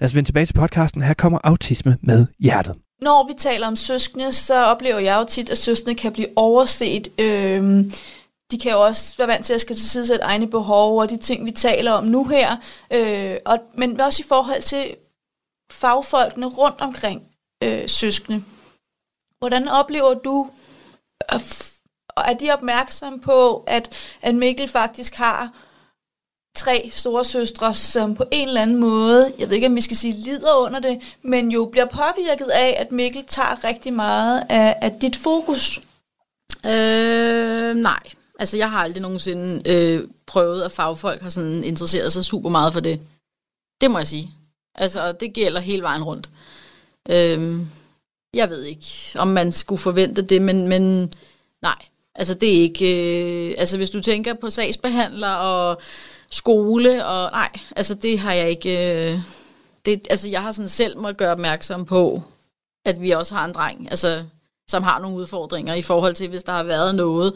S3: Lad os vende tilbage til podcasten. Her kommer Autisme med hjertet.
S5: Når vi taler om søskende, så oplever jeg jo tit, at søskende kan blive overset. Øhm, de kan jo også være vant til at skal tilsidesætte egne behov og de ting, vi taler om nu her. Øh, og, men også i forhold til fagfolkene rundt omkring øh, søskende. Hvordan oplever du, og er de opmærksomme på, at, at Mikkel faktisk har tre store søstre, som på en eller anden måde, jeg ved ikke om vi skal sige lider under det, men jo bliver påvirket af, at Mikkel tager rigtig meget af, af dit fokus?
S6: Øh, nej. Altså, jeg har aldrig nogensinde øh, prøvet, at fagfolk har sådan interesseret sig super meget for det. Det må jeg sige. Altså, det gælder hele vejen rundt. Øh, jeg ved ikke, om man skulle forvente det, men, men nej. Altså, det er ikke... Øh, altså, hvis du tænker på sagsbehandler og skole, og nej, altså det har jeg ikke... Øh, det, altså jeg har sådan selv måtte gøre opmærksom på, at vi også har en dreng, altså, som har nogle udfordringer i forhold til, hvis der har været noget.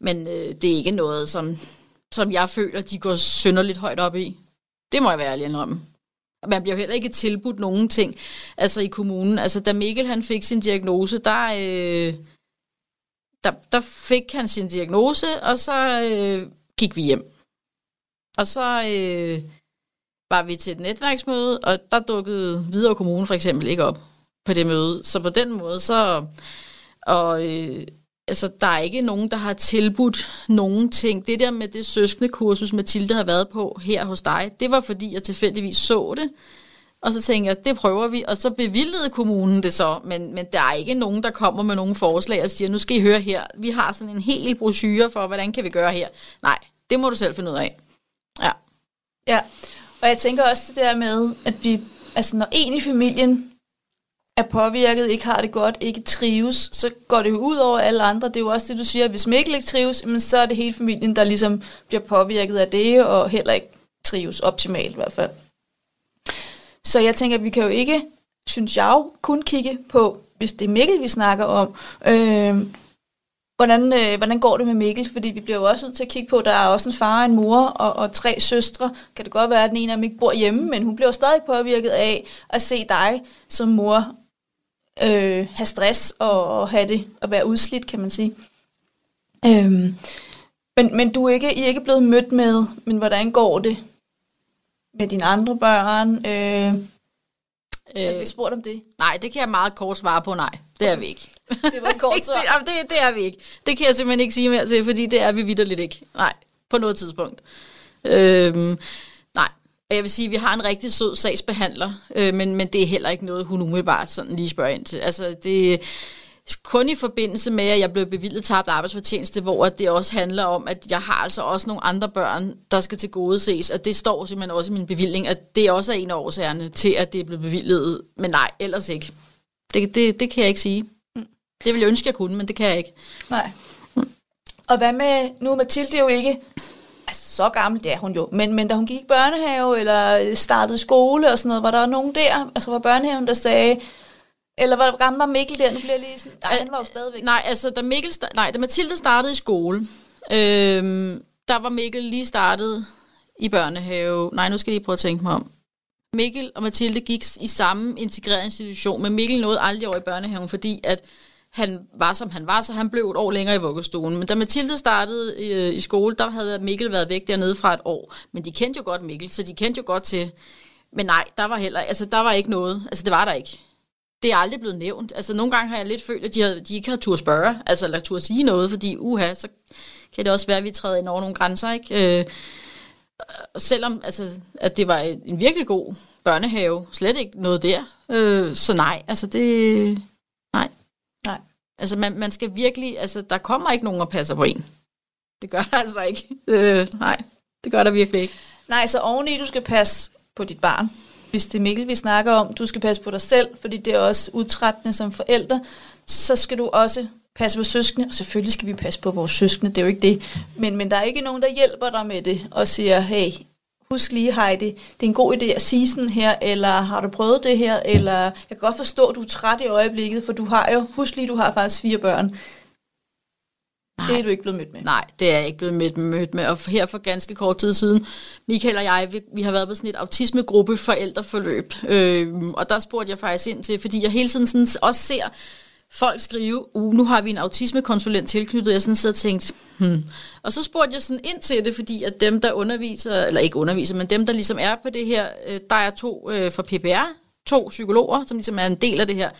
S6: Men øh, det er ikke noget, som, som jeg føler, de går synderligt højt op i. Det må jeg være ærlig indrømme. Man bliver heller ikke tilbudt nogen ting altså i kommunen. Altså da Mikkel han fik sin diagnose, der, øh, der, der fik han sin diagnose, og så øh, gik vi hjem. Og så øh, var vi til et netværksmøde, og der dukkede Hvidovre Kommune for eksempel ikke op på det møde. Så på den måde, så... Og, øh, altså, der er ikke nogen, der har tilbudt nogen ting. Det der med det søskende kursus, Mathilde har været på her hos dig, det var fordi, jeg tilfældigvis så det. Og så tænkte jeg, det prøver vi, og så bevilgede kommunen det så, men, men der er ikke nogen, der kommer med nogle forslag og siger, nu skal I høre her, vi har sådan en hel brochure for, hvordan kan vi gøre her. Nej, det må du selv finde ud af. Ja.
S5: Ja, og jeg tænker også det der med, at vi, altså når en i familien er påvirket, ikke har det godt, ikke trives, så går det jo ud over alle andre. Det er jo også det, du siger, at hvis Mikkel ikke trives, men så er det hele familien, der ligesom bliver påvirket af det, og heller ikke trives optimalt i hvert fald. Så jeg tænker, at vi kan jo ikke, synes jeg kun kigge på, hvis det er Mikkel, vi snakker om, øh, hvordan, øh, hvordan går det med Mikkel? Fordi vi bliver jo også nødt til at kigge på, at der er også en far, en mor og, og tre søstre. Kan det godt være, at den ene af dem ikke bor hjemme, men hun bliver stadig påvirket af at se dig som mor øh, have stress og, og have det og være udslidt, kan man sige. Øhm, men, men du er ikke, I er ikke blevet mødt med, men hvordan går det med dine andre børn? Øh, øh, vi spurgt om det?
S6: Nej, det kan jeg meget kort svare på, nej. Det er vi ikke.
S5: Det var kort svar.
S6: det, det, det er vi ikke. Det kan jeg simpelthen ikke sige mere til, fordi det er vi vidderligt ikke. Nej, på noget tidspunkt. Øhm, nej, og jeg vil sige, at vi har en rigtig sød sagsbehandler, øh, men, men det er heller ikke noget, hun umiddelbart sådan lige spørger ind til. Altså, det kun i forbindelse med, at jeg blev bevillet tabt arbejdsfortjeneste, hvor det også handler om, at jeg har altså også nogle andre børn, der skal til gode ses, og det står simpelthen også i min bevilling, at det også er en af årsagerne til, at det er blevet bevillet, men nej, ellers ikke. Det, det, det kan jeg ikke sige. Det vil jeg ønske, jeg kunne, men det kan jeg ikke.
S5: Nej. Og hvad med, nu er Mathilde jo ikke altså, så gammel, det er hun jo, men, men da hun gik i børnehave, eller startede skole og sådan noget, var der nogen der, altså var børnehaven, der sagde, eller var Mikkel der? Nu bliver lige sådan... Nej, han var jo stadigvæk...
S6: Nej, altså da, Mikkel, nej, da Mathilde startede i skole, øhm, der var Mikkel lige startet i børnehave. Nej, nu skal jeg lige prøve at tænke mig om. Mikkel og Mathilde gik i samme integreret institution, men Mikkel nåede aldrig over i børnehaven, fordi at han var, som han var, så han blev et år længere i vuggestuen. Men da Mathilde startede i, øh, i skole, der havde Mikkel været væk dernede fra et år. Men de kendte jo godt Mikkel, så de kendte jo godt til... Men nej, der var heller, altså der var ikke noget. Altså det var der ikke det er aldrig blevet nævnt. Altså, nogle gange har jeg lidt følt, at de, har, de ikke har tur spørge, altså, eller tur sige noget, fordi uha, så kan det også være, at vi træder ind over nogle grænser, ikke? Øh, selvom, altså, at det var en virkelig god børnehave, slet ikke noget der. Øh, så nej, altså det... Altså, man, man skal virkelig... Altså, der kommer ikke nogen og passer på en. Det gør der altså ikke. Øh, nej, det gør der virkelig ikke.
S5: Nej, så oveni du skal passe på dit barn, hvis det er Mikkel, vi snakker om, du skal passe på dig selv, fordi det er også udtrættende som forældre, så skal du også passe på søskende, og selvfølgelig skal vi passe på vores søskende, det er jo ikke det, men, men der er ikke nogen, der hjælper dig med det, og siger, hey, husk lige Heidi, det er en god idé at sige sådan her, eller har du prøvet det her, eller jeg kan godt forstå, at du er træt i øjeblikket, for du har jo, husk lige, du har faktisk fire børn. Nej. Det er du ikke blevet mødt med.
S6: Nej, det er jeg ikke blevet mødt, mødt med. Og her for ganske kort tid siden, Michael og jeg, vi, vi har været på sådan et autismegruppe forældreforløb. Øh, og der spurgte jeg faktisk ind til, fordi jeg hele tiden sådan også ser folk skrive, uh, nu har vi en autismekonsulent tilknyttet. Jeg sådan sidder og tænkt, hmm. Og så spurgte jeg sådan ind til det, fordi at dem, der underviser, eller ikke underviser, men dem, der ligesom er på det her, øh, der er to øh, fra PPR, to psykologer, som ligesom er en del af det her.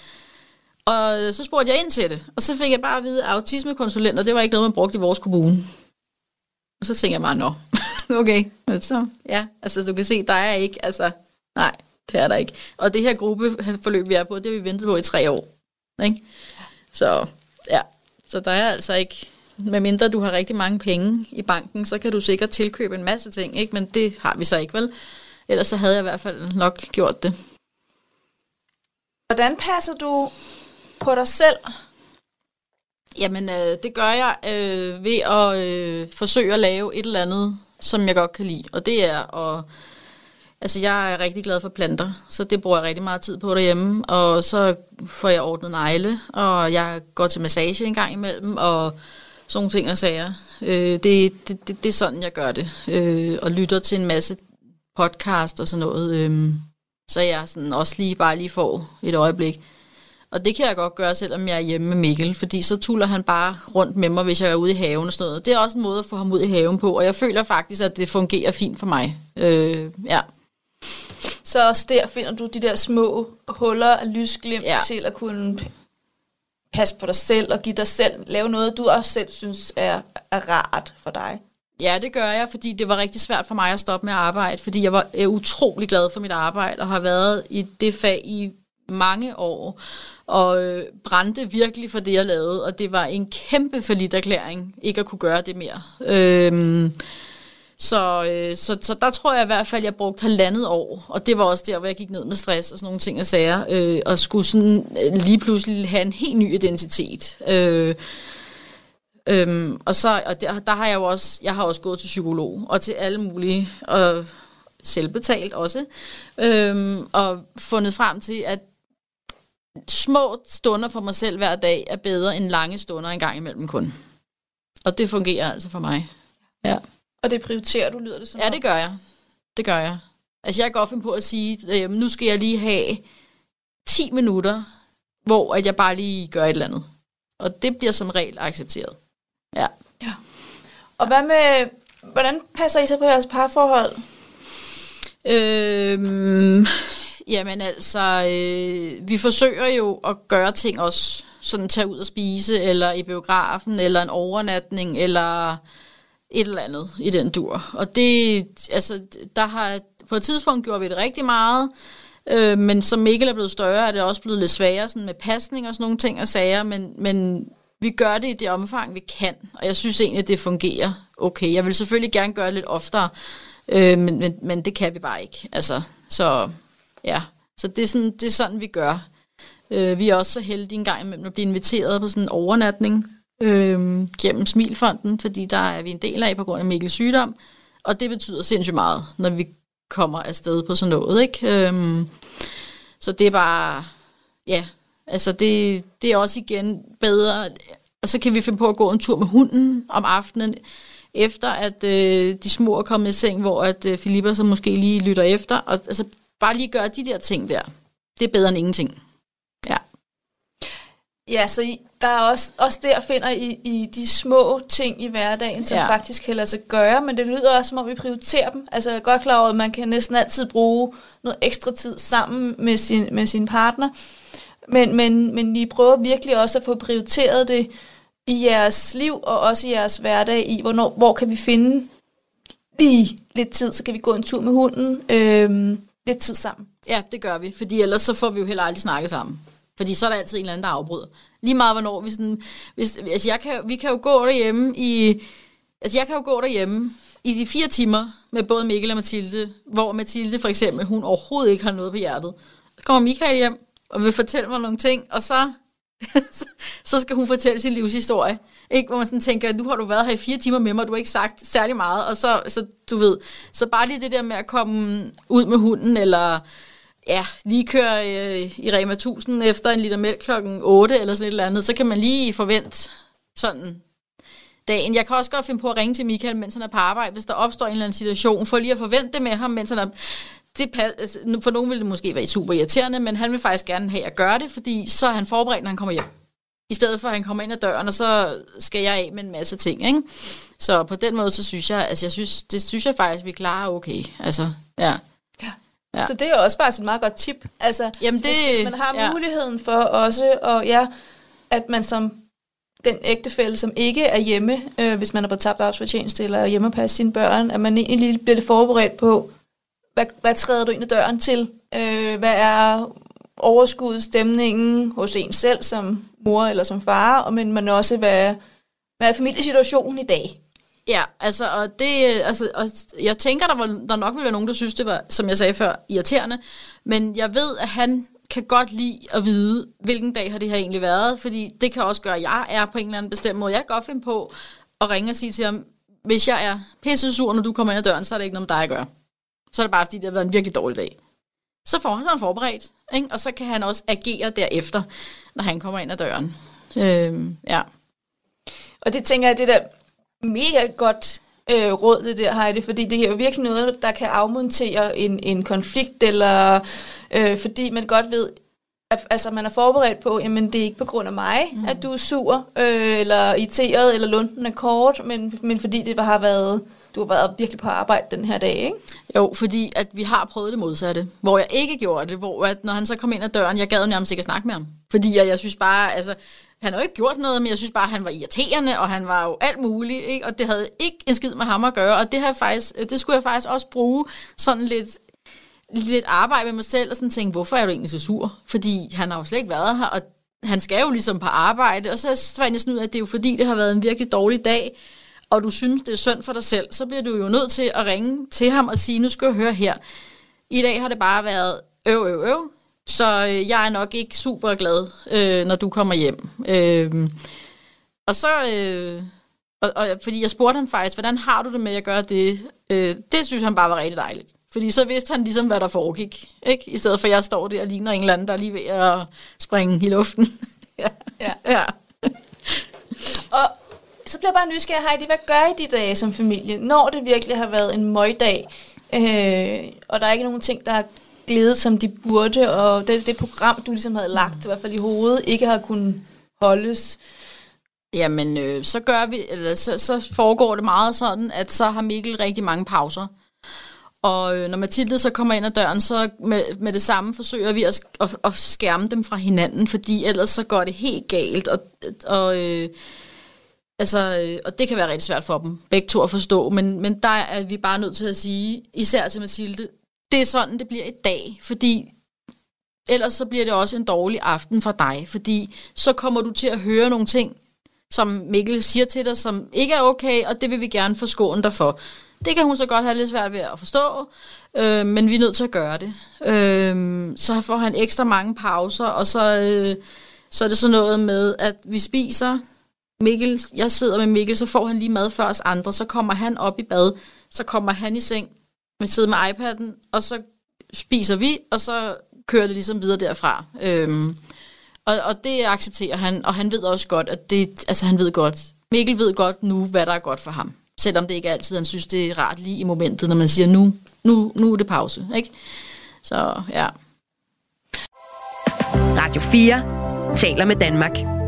S6: Og øh, så spurgte jeg ind til det, og så fik jeg bare at vide, at autismekonsulenter, det var ikke noget, man brugte i vores kommune. Og så tænkte jeg bare, nå, okay, så ja, altså du kan se, der er ikke, altså, nej, det er der ikke. Og det her gruppeforløb, vi er på, det har vi ventet på i tre år. Ikke? Så ja, så der er altså ikke, medmindre du har rigtig mange penge i banken, så kan du sikkert tilkøbe en masse ting, ikke? men det har vi så ikke vel. Ellers så havde jeg i hvert fald nok gjort det.
S5: Hvordan passer du på dig selv?
S6: Jamen, øh, det gør jeg øh, ved at øh, forsøge at lave et eller andet, som jeg godt kan lide. Og det er at... Altså, jeg er rigtig glad for planter, så det bruger jeg rigtig meget tid på derhjemme. Og så får jeg ordnet negle, og jeg går til massage en gang imellem, og sådan nogle ting og sager. Øh, det, det, det, det er sådan, jeg gør det. Øh, og lytter til en masse podcast og sådan noget. Øh, så jeg sådan også lige bare lige får et øjeblik. Og det kan jeg godt gøre, selvom jeg er hjemme med Mikkel, fordi så tuller han bare rundt med mig, hvis jeg er ude i haven og sådan noget. Det er også en måde at få ham ud i haven på, og jeg føler faktisk, at det fungerer fint for mig. Øh, ja.
S5: Så også der finder du de der små huller af lysglimt ja. til at kunne passe på dig selv og give dig selv, lave noget, du også selv synes er, er rart for dig.
S6: Ja, det gør jeg, fordi det var rigtig svært for mig at stoppe med at arbejde, fordi jeg var er utrolig glad for mit arbejde og har været i det fag i mange år og øh, brændte virkelig for det, jeg lavede, og det var en kæmpe forlidt erklæring ikke at kunne gøre det mere. Øhm, så, øh, så, så der tror jeg i hvert fald, at jeg brugte halvandet år, og det var også der, hvor jeg gik ned med stress og sådan nogle ting og sager, øh, og skulle sådan øh, lige pludselig have en helt ny identitet. Øh, Øhm, og så, og der, der har jeg jo også, jeg har også gået til psykolog, og til alle mulige, og selvbetalt også, øhm, og fundet frem til, at små stunder for mig selv hver dag er bedre end lange stunder en gang imellem kun. Og det fungerer altså for mig. Ja.
S5: Og det prioriterer du, lyder det som
S6: Ja, det gør jeg. Det gør jeg. Altså, jeg går godt på at sige, at nu skal jeg lige have 10 minutter hvor at jeg bare lige gør et eller andet. Og det bliver som regel accepteret. Ja.
S5: Og hvad med, hvordan passer I så på jeres parforhold?
S6: Øhm, jamen altså, øh, vi forsøger jo at gøre ting også, sådan tage ud og spise, eller i biografen, eller en overnatning, eller et eller andet i den dur. Og det, altså, der har, på et tidspunkt gjorde vi det rigtig meget, øh, men som Mikkel er blevet større, er det også blevet lidt sværere sådan med pasning og sådan nogle ting og sager, men, men vi gør det i det omfang, vi kan, og jeg synes egentlig, at det fungerer okay. Jeg vil selvfølgelig gerne gøre det lidt oftere, øh, men, men, men det kan vi bare ikke. Altså, så ja, så det er sådan, det er sådan vi gør. Øh, vi er også så heldige en gang imellem at blive inviteret på sådan en overnatning øh, gennem Smilfonden, fordi der er vi en del af på grund af Mikkels sygdom, og det betyder sindssygt meget, når vi kommer afsted på sådan noget, ikke? Øh, så det er bare, ja, altså det, det er også igen bedre, og så kan vi finde på at gå en tur med hunden om aftenen, efter at øh, de små er kommet i seng, hvor at øh, Filippa så måske lige lytter efter, og altså bare lige gøre de der ting der. Det er bedre end ingenting. Ja.
S5: Ja, så I, der er også, også der finder I, I de små ting i hverdagen, som
S6: Ja.
S5: faktisk kan lade sig gøre, men det lyder også, som om vi prioriterer dem. Altså, jeg er godt klar over, at man kan næsten altid bruge noget ekstra tid sammen med sin, med sin partner, men, men, men I prøver virkelig også at få prioriteret det i jeres liv, og også i jeres hverdag, i hvornår, hvor kan vi finde lige lidt tid, så kan vi gå en tur med hunden, øhm, lidt tid sammen.
S6: Ja, det gør vi, fordi ellers så får vi jo heller aldrig snakket sammen. Fordi så er der altid en eller anden, der afbryder. Lige meget hvornår vi sådan... Hvis, altså jeg kan, vi kan jo gå derhjemme i... Altså jeg kan jo gå derhjemme i de fire timer med både Mikkel og Mathilde, hvor Mathilde for eksempel, hun overhovedet ikke har noget på hjertet. Så kommer Michael hjem og vil fortælle mig nogle ting, og så, så skal hun fortælle sin livshistorie. Ikke? Hvor man sådan tænker, nu har du været her i fire timer med mig, og du har ikke sagt særlig meget, og så, så du ved, så bare lige det der med at komme ud med hunden, eller ja, lige kører øh, i Rema 1000 efter en liter mælk klokken 8 eller sådan et eller andet, så kan man lige forvente sådan dagen. Jeg kan også godt finde på at ringe til Michael, mens han er på arbejde, hvis der opstår en eller anden situation, for lige at forvente det med ham, mens han er... Det, altså, for nogen vil det måske være super irriterende, men han vil faktisk gerne have at gøre det, fordi så er han forberedt, når han kommer hjem. I stedet for, at han kommer ind ad døren, og så skal jeg af med en masse ting, ikke? Så på den måde, så synes jeg, altså jeg synes, det synes jeg faktisk, vi klarer okay. Altså, ja.
S5: Ja. Så det er jo også bare sådan et meget godt tip. Altså,
S6: Jamen
S5: hvis,
S6: det-
S5: hvis man har
S6: ja.
S5: muligheden for også, og ja, at man som den ægtefælle, som ikke er hjemme, øh, hvis man er på tabt arbejdsfortjeneste eller er hjemme og passe sine børn, at man egentlig bliver lidt forberedt på, hvad, hvad træder du ind ad døren til? Øh, hvad er overskuddet, stemningen hos en selv som mor eller som far, og men, men også, hvad, hvad er familiesituationen i dag?
S6: Ja, altså, og det, øh, altså, og jeg tænker, der, var, der nok ville være nogen, der synes, det var, som jeg sagde før, irriterende, men jeg ved, at han kan godt lide at vide, hvilken dag har det her egentlig været, fordi det kan også gøre, at jeg er på en eller anden bestemt måde. Jeg kan godt finde på at ringe og sige til ham, hvis jeg er pisse sur, når du kommer ind ad døren, så er det ikke noget med dig at gøre. Så er det bare, fordi det har været en virkelig dårlig dag. Så får han sådan forberedt, ikke? og så kan han også agere derefter, når han kommer ind ad døren. Øh, ja.
S5: Og det tænker jeg, det der mega godt øh, råd, det der, Heidi, fordi det er jo virkelig noget, der kan afmontere en, en konflikt, eller øh, fordi man godt ved, at altså, man er forberedt på, jamen det er ikke på grund af mig, mm. at du er sur, øh, eller irriteret, eller lunden er kort, men, men fordi det har været, du har været virkelig på arbejde den her dag, ikke?
S6: Jo, fordi at vi har prøvet det modsatte, hvor jeg ikke gjorde det, hvor at når han så kom ind ad døren, jeg gad nærmest ikke at snakke med ham. Fordi jeg, jeg synes bare, altså, han har jo ikke gjort noget, men jeg synes bare, han var irriterende, og han var jo alt muligt, ikke? og det havde ikke en skid med ham at gøre, og det, har jeg faktisk, øh, det skulle jeg faktisk også bruge sådan lidt, lidt arbejde med mig selv, og sådan tænke, hvorfor er du egentlig så sur? Fordi han har jo slet ikke været her, og han skal jo ligesom på arbejde, og så fandt jeg sådan ud af, at det er jo fordi, det har været en virkelig dårlig dag, og du synes, det er synd for dig selv, så bliver du jo nødt til at ringe til ham og sige, nu skal jeg høre her. I dag har det bare været øv, øv, øv, så øh, jeg er nok ikke super glad, øh, når du kommer hjem. Øh, og så, øh, og, og, fordi jeg spurgte ham faktisk, hvordan har du det med at gøre det? Øh, det synes han bare var rigtig dejligt. Fordi så vidste han ligesom, hvad der foregik. Ikke? I stedet for, at jeg står der og ligner en eller anden, der er lige ved at springe i luften. ja.
S5: Ja.
S6: ja.
S5: Og så bliver jeg bare nysgerrig, Heidi, hvad gør I de dage som familie, når det virkelig har været en møgdag, øh, og der er ikke nogen ting, der har som de burde, og det, det program, du ligesom havde lagt, i hvert fald i hovedet, ikke har kunnet holdes.
S6: Jamen, øh, så gør vi, eller så, så foregår det meget sådan, at så har Mikkel rigtig mange pauser. Og øh, når Mathilde så kommer ind ad døren, så med, med det samme forsøger vi at, at, at skærme dem fra hinanden, fordi ellers så går det helt galt. Og, og, øh, altså, øh, og det kan være rigtig svært for dem, begge to at forstå. Men, men der er vi bare nødt til at sige, især til Mathilde, det er sådan, det bliver i dag. Fordi ellers så bliver det også en dårlig aften for dig. Fordi så kommer du til at høre nogle ting, som Mikkel siger til dig, som ikke er okay, og det vil vi gerne forskåne dig for. Det kan hun så godt have lidt svært ved at forstå, øh, men vi er nødt til at gøre det. Øh, så får han ekstra mange pauser, og så, øh, så er det sådan noget med, at vi spiser. Mikkel, jeg sidder med Mikkel, så får han lige mad før os andre, så kommer han op i bad, så kommer han i seng, vi sidder med iPad'en, og så spiser vi, og så kører det ligesom videre derfra. Øhm, og, og det accepterer han, og han ved også godt, at det, altså han ved godt, Mikkel ved godt nu, hvad der er godt for ham. Selvom det ikke er altid, han synes, det er rart lige i momentet, når man siger, nu, nu, nu er det pause. Ikke? Så ja.
S2: Radio 4 taler med Danmark.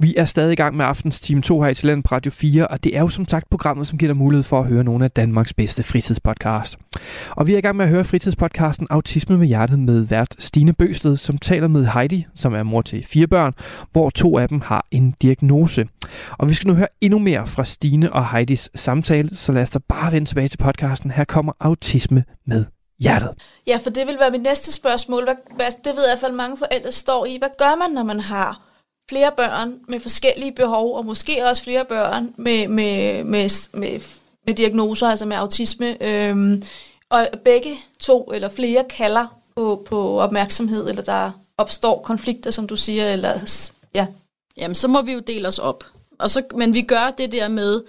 S3: Vi er stadig i gang med aftens time 2 her i Talent på Radio 4, og det er jo som sagt programmet, som giver dig mulighed for at høre nogle af Danmarks bedste fritidspodcast. Og vi er i gang med at høre fritidspodcasten Autisme med hjertet med vært Stine Bøsted, som taler med Heidi, som er mor til fire børn, hvor to af dem har en diagnose. Og vi skal nu høre endnu mere fra Stine og Heidis samtale, så lad os da bare vende tilbage til podcasten. Her kommer Autisme med hjertet.
S5: Ja, for det vil være mit næste spørgsmål. Hvad, hvad, det ved jeg i hvert fald mange forældre står i. Hvad gør man, når man har flere børn med forskellige behov, og måske også flere børn med, med, med, med, med diagnoser, altså med autisme, øhm, og begge to eller flere kalder på, på opmærksomhed, eller der opstår konflikter, som du siger, eller ja.
S6: Jamen, så må vi jo dele os op. Og så, men vi gør det der med,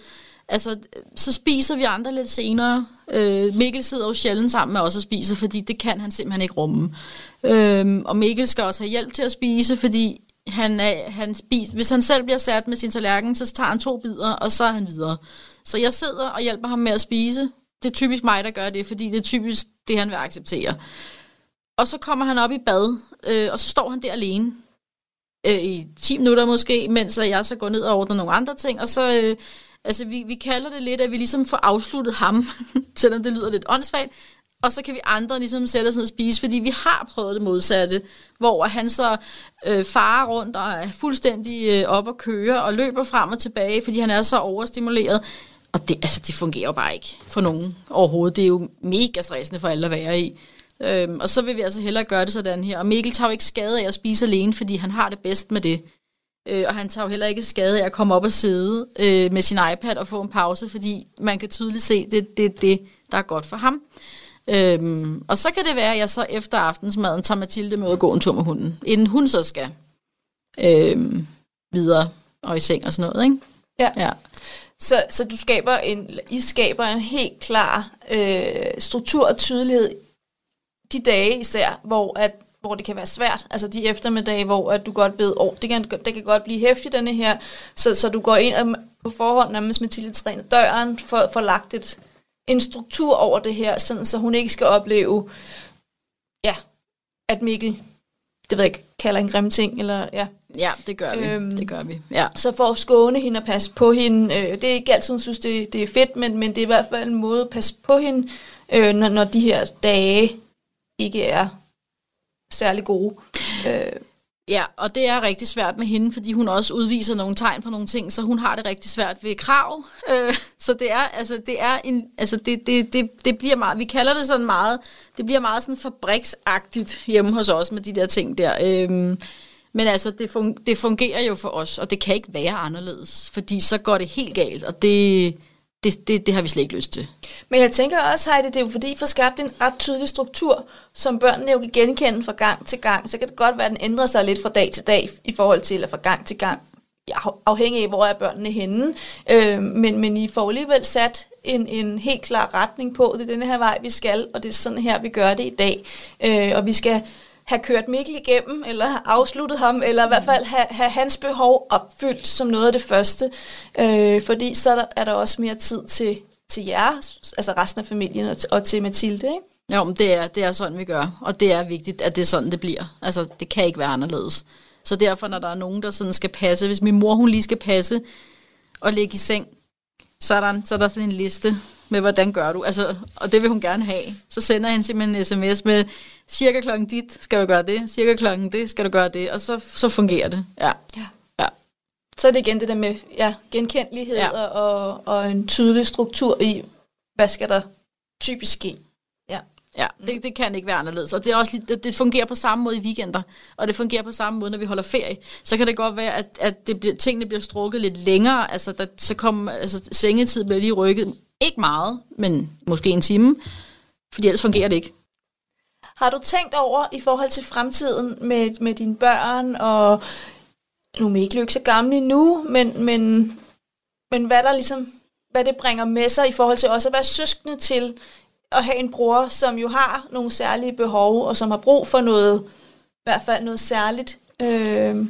S6: altså, så spiser vi andre lidt senere. Øh, Mikkel sidder jo sjældent sammen med os og spiser, fordi det kan han simpelthen ikke rumme. Øh, og Mikkel skal også have hjælp til at spise, fordi han, er, han spiser, hvis han selv bliver sat med sin tallerken, så tager han to bidder, og så er han videre. Så jeg sidder og hjælper ham med at spise. Det er typisk mig, der gør det, fordi det er typisk det, han vil acceptere. Og så kommer han op i bad, øh, og så står han der alene øh, i 10 minutter måske, mens jeg så går ned og ordner nogle andre ting, og så... Øh, altså, vi, vi kalder det lidt, at vi ligesom får afsluttet ham, selvom det lyder lidt åndssvagt, og så kan vi andre ligesom sætte os ned og spise, fordi vi har prøvet det modsatte, hvor han så øh, farer rundt og er fuldstændig øh, op og køre og løber frem og tilbage, fordi han er så overstimuleret. Og det, altså, det fungerer jo bare ikke for nogen overhovedet. Det er jo mega stressende for alle at være i. Øhm, og så vil vi altså hellere gøre det sådan her. Og Mikkel tager jo ikke skade af at spise alene, fordi han har det bedst med det. Øh, og han tager jo heller ikke skade af at komme op og sidde øh, med sin iPad og få en pause, fordi man kan tydeligt se, at det er det, det, der er godt for ham. Øhm, og så kan det være, at jeg så efter aftensmaden tager Mathilde med at gå en tur med hunden, inden hun så skal øhm, videre og i seng og sådan noget, ikke?
S5: Ja. ja. Så, så du skaber en, I skaber en helt klar øh, struktur og tydelighed de dage især, hvor, at, hvor det kan være svært. Altså de eftermiddage, hvor at du godt ved, at oh, det, kan, det kan godt blive hæftigt, denne her. Så, så du går ind og på forhånd nærmest med til træner døren, for, for lagt et, en struktur over det her, sådan, så hun ikke skal opleve, ja, at Mikkel, det ved jeg ikke, kalder en grim ting, eller ja.
S6: Ja, det gør vi. Øhm, det gør vi. Ja.
S5: Så for at skåne hende og passe på hende, øh, det er ikke altid, hun synes, det, det er fedt, men, men det er i hvert fald en måde at passe på hende, øh, når, når de her dage ikke er særlig gode. Øh,
S6: Ja, og det er rigtig svært med hende, fordi hun også udviser nogle tegn på nogle ting, så hun har det rigtig svært ved krav. Øh, så det er, altså, det er en, altså, det, det, det, det bliver meget, vi kalder det sådan meget, det bliver meget sådan fabriksagtigt hjemme hos os med de der ting der. Øh, men altså, det, fun, det fungerer jo for os, og det kan ikke være anderledes, fordi så går det helt galt, og det, det, det, det har vi slet ikke lyst til.
S5: Men jeg tænker også, Heidi, det er jo fordi, I får skabt en ret tydelig struktur, som børnene jo kan genkende fra gang til gang. Så kan det godt være, at den ændrer sig lidt fra dag til dag i forhold til, eller fra gang til gang, afhængig af, hvor er børnene henne. Øh, men, men I får alligevel sat en, en helt klar retning på, det er denne her vej, vi skal, og det er sådan her, vi gør det i dag. Øh, og vi skal have kørt Mikkel igennem, eller have afsluttet ham, eller i hvert fald have, have hans behov opfyldt som noget af det første. Øh, fordi så er der, også mere tid til, til jer, altså resten af familien, og, og til Mathilde. Ikke?
S6: Jo, men det er, det er sådan, vi gør. Og det er vigtigt, at det er sådan, det bliver. Altså, det kan ikke være anderledes. Så derfor, når der er nogen, der sådan skal passe, hvis min mor, hun lige skal passe og ligge i seng, så er der, så er der sådan en liste med, hvordan gør du. Altså, og det vil hun gerne have. Så sender han simpelthen en sms med, cirka klokken dit skal du gøre det, cirka klokken det skal du gøre det, og så, så fungerer det. Ja.
S5: Ja.
S6: Ja.
S5: Så er det igen det der med ja, genkendelighed
S6: Ja.
S5: og, og en tydelig struktur i, hvad skal der typisk ske. Ja.
S6: Ja, det, det kan ikke være anderledes. Og det, er også, det, det fungerer på samme måde i weekender, og det fungerer på samme måde, når vi holder ferie. Så kan det godt være, at, at det bliver, tingene bliver strukket lidt længere. Altså, der, så kommer, altså, sengetid bliver lige rykket. Ikke meget, men måske en time. Fordi ellers fungerer det ikke.
S5: Har du tænkt over i forhold til fremtiden med, med dine børn, og nu er de ikke ikke så gamle endnu, men, men, men hvad der ligesom, hvad det bringer med sig i forhold til også at være søskende til at have en bror, som jo har nogle særlige behov, og som har brug for noget, i hvert fald noget særligt. Øh,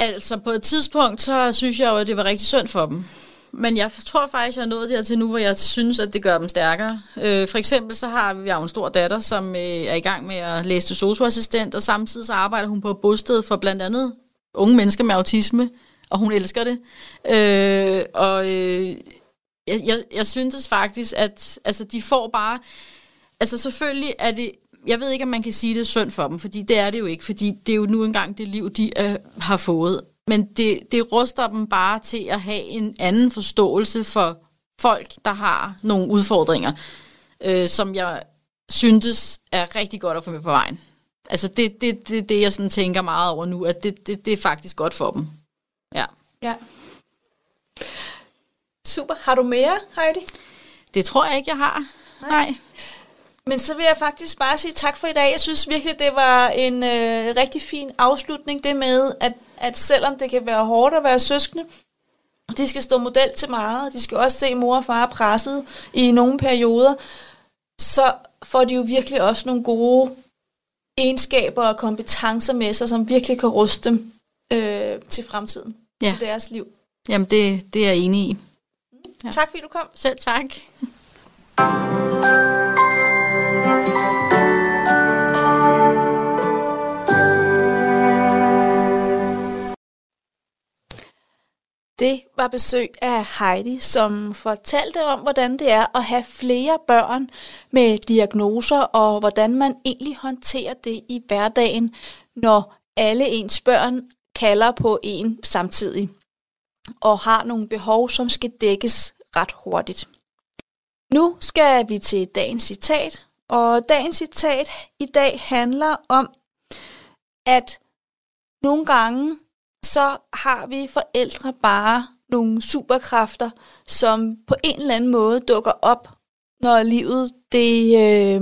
S6: Altså, på et tidspunkt, så synes jeg jo, at det var rigtig synd for dem. Men jeg tror faktisk, jeg er nået dertil nu, hvor jeg synes, at det gør dem stærkere. Øh, for eksempel så har vi jo en stor datter, som øh, er i gang med at læse til socioassistent, og samtidig så arbejder hun på et bosted for blandt andet unge mennesker med autisme, og hun elsker det. Øh, og øh, jeg, jeg, jeg synes faktisk, at altså, de får bare... Altså selvfølgelig er det... Jeg ved ikke, om man kan sige, det er synd for dem, fordi det er det jo ikke, fordi det er jo nu engang det liv, de øh, har fået. Men det, det ruster dem bare til at have en anden forståelse for folk, der har nogle udfordringer, øh, som jeg syntes er rigtig godt at få med på vejen. Altså det det, det, det jeg sådan tænker meget over nu, at det, det, det er faktisk godt for dem. Ja.
S5: ja. Super. Har du mere, Heidi?
S6: Det tror jeg ikke, jeg har. Nej. Nej.
S5: Men så vil jeg faktisk bare sige tak for i dag. Jeg synes virkelig, det var en øh, rigtig fin afslutning, det med, at, at selvom det kan være hårdt at være søskende, de skal stå model til meget, de skal også se mor og far presset i nogle perioder, så får de jo virkelig også nogle gode egenskaber og kompetencer med sig, som virkelig kan ruste dem øh, til fremtiden,
S6: Ja.
S5: til deres liv.
S6: Jamen, det, det er jeg enig i.
S5: Ja. Tak fordi du kom.
S6: Selv tak.
S5: Det var besøg af Heidi, som fortalte om, hvordan det er at have flere børn med diagnoser, og hvordan man egentlig håndterer det i hverdagen, når alle ens børn kalder på en samtidig, og har nogle behov, som skal dækkes ret hurtigt. Nu skal vi til dagens citat, og dagens citat i dag handler om, at nogle gange så har vi forældre bare nogle superkræfter, som på en eller anden måde dukker op, når livet det øh,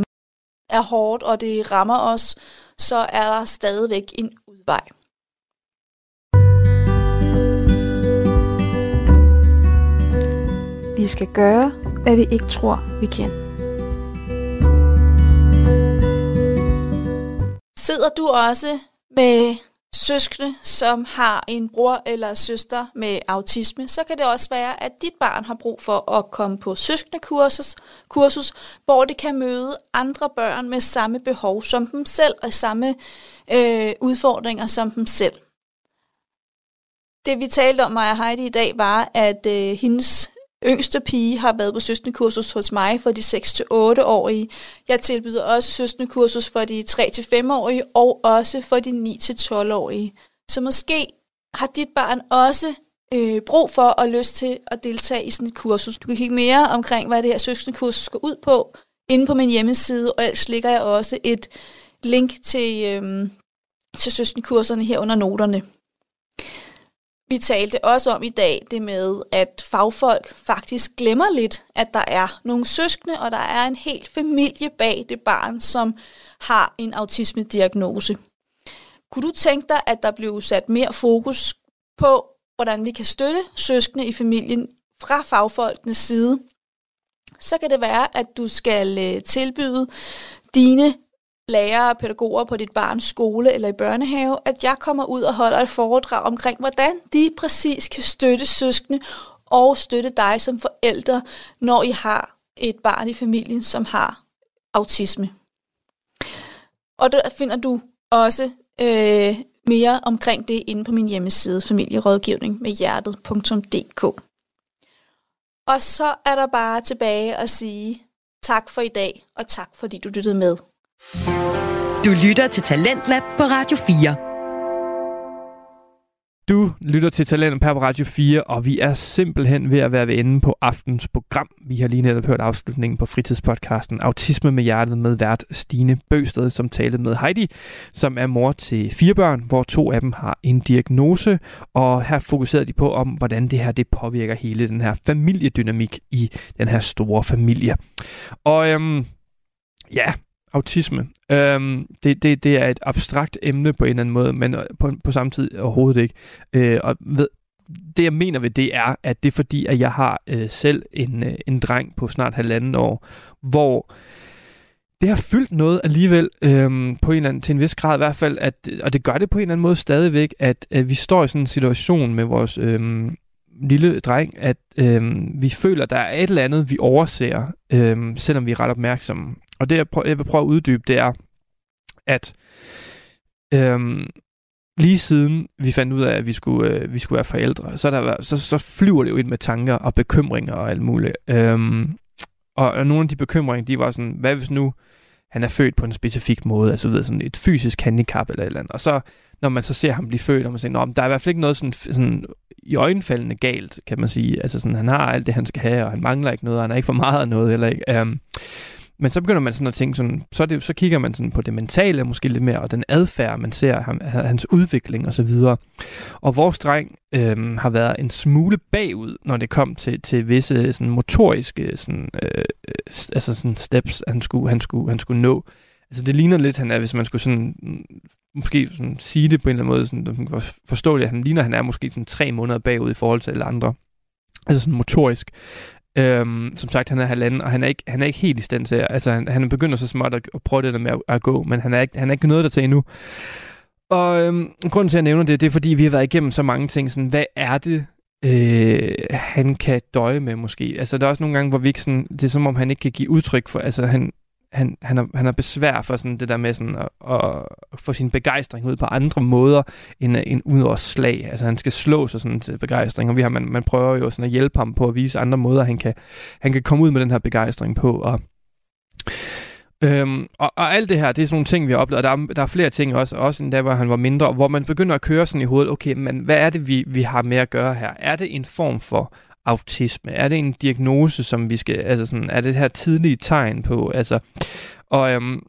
S5: er hårdt, og det rammer os, så er der stadigvæk en udvej. Vi skal gøre, hvad vi ikke tror, vi kan. Sidder du også med søskende, som har en bror eller søster med autisme, så kan det også være, at dit barn har brug for at komme på søskendekursus, kursus, hvor det kan møde andre børn med samme behov som dem selv, og samme øh, udfordringer som dem selv. Det vi talte om, Maja Heidi, i dag, var, at øh, hendes yngste pige har været på søskendekursus hos mig for de 6-8-årige. Jeg tilbyder også søskendekursus for de 3-5-årige og også for de 9-12-årige. Så måske har dit barn også øh, brug for og lyst til at deltage i sådan et kursus. Du kan kigge mere omkring, hvad det her søskendekursus går ud på, inde på min hjemmeside, og ellers ligger jeg også et link til, øh, til søskenkurserne her under noterne. Vi talte også om i dag det med, at fagfolk faktisk glemmer lidt, at der er nogle søskende, og der er en hel familie bag det barn, som har en autisme-diagnose. Kunne du tænke dig, at der blev sat mere fokus på, hvordan vi kan støtte søskende i familien fra fagfolkenes side? Så kan det være, at du skal øh, tilbyde dine lærere og pædagoger på dit barns skole eller i børnehave, at jeg kommer ud og holder et foredrag omkring, hvordan de præcis kan støtte søskende og støtte dig som forældre, når I har et barn i familien, som har autisme. Og der finder du også øh, mere omkring det inde på min hjemmeside, familierådgivning med hjertet.dk. Og så er der bare tilbage at sige tak for i dag, og tak fordi du lyttede med.
S2: Du lytter til Talentlab på Radio 4.
S3: Du lytter til Talent på Radio 4, og vi er simpelthen ved at være ved enden på aftens program. Vi har lige netop hørt afslutningen på fritidspodcasten Autisme med hjertet med vært Stine Bøsted, som talte med Heidi, som er mor til fire børn, hvor to af dem har en diagnose, og her fokuserede de på om, hvordan det her det påvirker hele den her familiedynamik i den her store familie. Og øhm, ja, autisme. Øhm, det, det, det er et abstrakt emne på en eller anden måde, men øh, på, på samme tid overhovedet ikke. Øh, og ved, det jeg mener ved det er, at det er fordi, at jeg har øh, selv en, øh, en dreng på snart halvanden år, hvor det har fyldt noget alligevel, øhm, på en eller anden, til en vis grad i hvert fald, at, og det gør det på en eller anden måde stadigvæk, at, øh, vi står i sådan en situation med vores øhm, lille dreng, at øhm, vi føler, at der er et eller andet, vi overser, øhm, selvom vi er ret opmærksomme. Og det, jeg, prøver, jeg vil prøve at uddybe, det er, at øhm, lige siden vi fandt ud af, at vi skulle, øh, vi skulle være forældre, så, der, så, så flyver det jo ind med tanker og bekymringer og alt muligt. Øhm, og, og nogle af de bekymringer, de var sådan, hvad hvis nu han er født på en specifik måde, altså ved, sådan et fysisk handicap eller et eller andet. Og så, når man så ser ham blive født, og man siger, der er i hvert fald ikke noget sådan, sådan i øjenfaldende galt, kan man sige. Altså sådan, han har alt det, han skal have, og han mangler ikke noget, og han er ikke for meget af noget, eller ikke. Um, men så begynder man sådan at tænke sådan, så, det, så kigger man sådan på det mentale måske lidt mere, og den adfærd, man ser, ham, hans udvikling og så videre. Og vores dreng øh, har været en smule bagud, når det kom til, til visse sådan, motoriske sådan, øh, øh, altså sådan steps, han skulle, han, skulle, han skulle nå. Altså det ligner lidt, han er, hvis man skulle sådan, mm, måske sådan sige det på en eller anden måde, sådan, forståeligt, at han ligner, han er måske sådan tre måneder bagud i forhold til alle andre. Altså sådan motorisk. Øhm, som sagt, han er halvanden, og han er ikke, han er ikke helt i stand til, altså han, han begynder så småt at, at prøve det der med at, at gå, men han er ikke, han er ikke noget der til endnu. Og øhm, grunden til, at jeg nævner det, det er, fordi vi har været igennem så mange ting, sådan, hvad er det, øh, han kan døje med måske. Altså, der er også nogle gange, hvor vi ikke sådan, det er som om, han ikke kan give udtryk for, altså, han, han, han, har, han har besvær for sådan det der med sådan at, at få sin begejstring ud på andre måder end, end ud over slag. Altså han skal slå sig sådan til begejstring, og vi har, man, man prøver jo sådan at hjælpe ham på at vise andre måder, han kan, han kan komme ud med den her begejstring på. Og, Øhm, og, og alt det her, det er sådan nogle ting, vi har oplevet, og der er, der er flere ting også, også end da, hvor han var mindre, hvor man begynder at køre sådan i hovedet, okay, men hvad er det, vi, vi har med at gøre her? Er det en form for autisme? Er det en diagnose, som vi skal, altså sådan, er det her tidlige tegn på, altså, og øhm,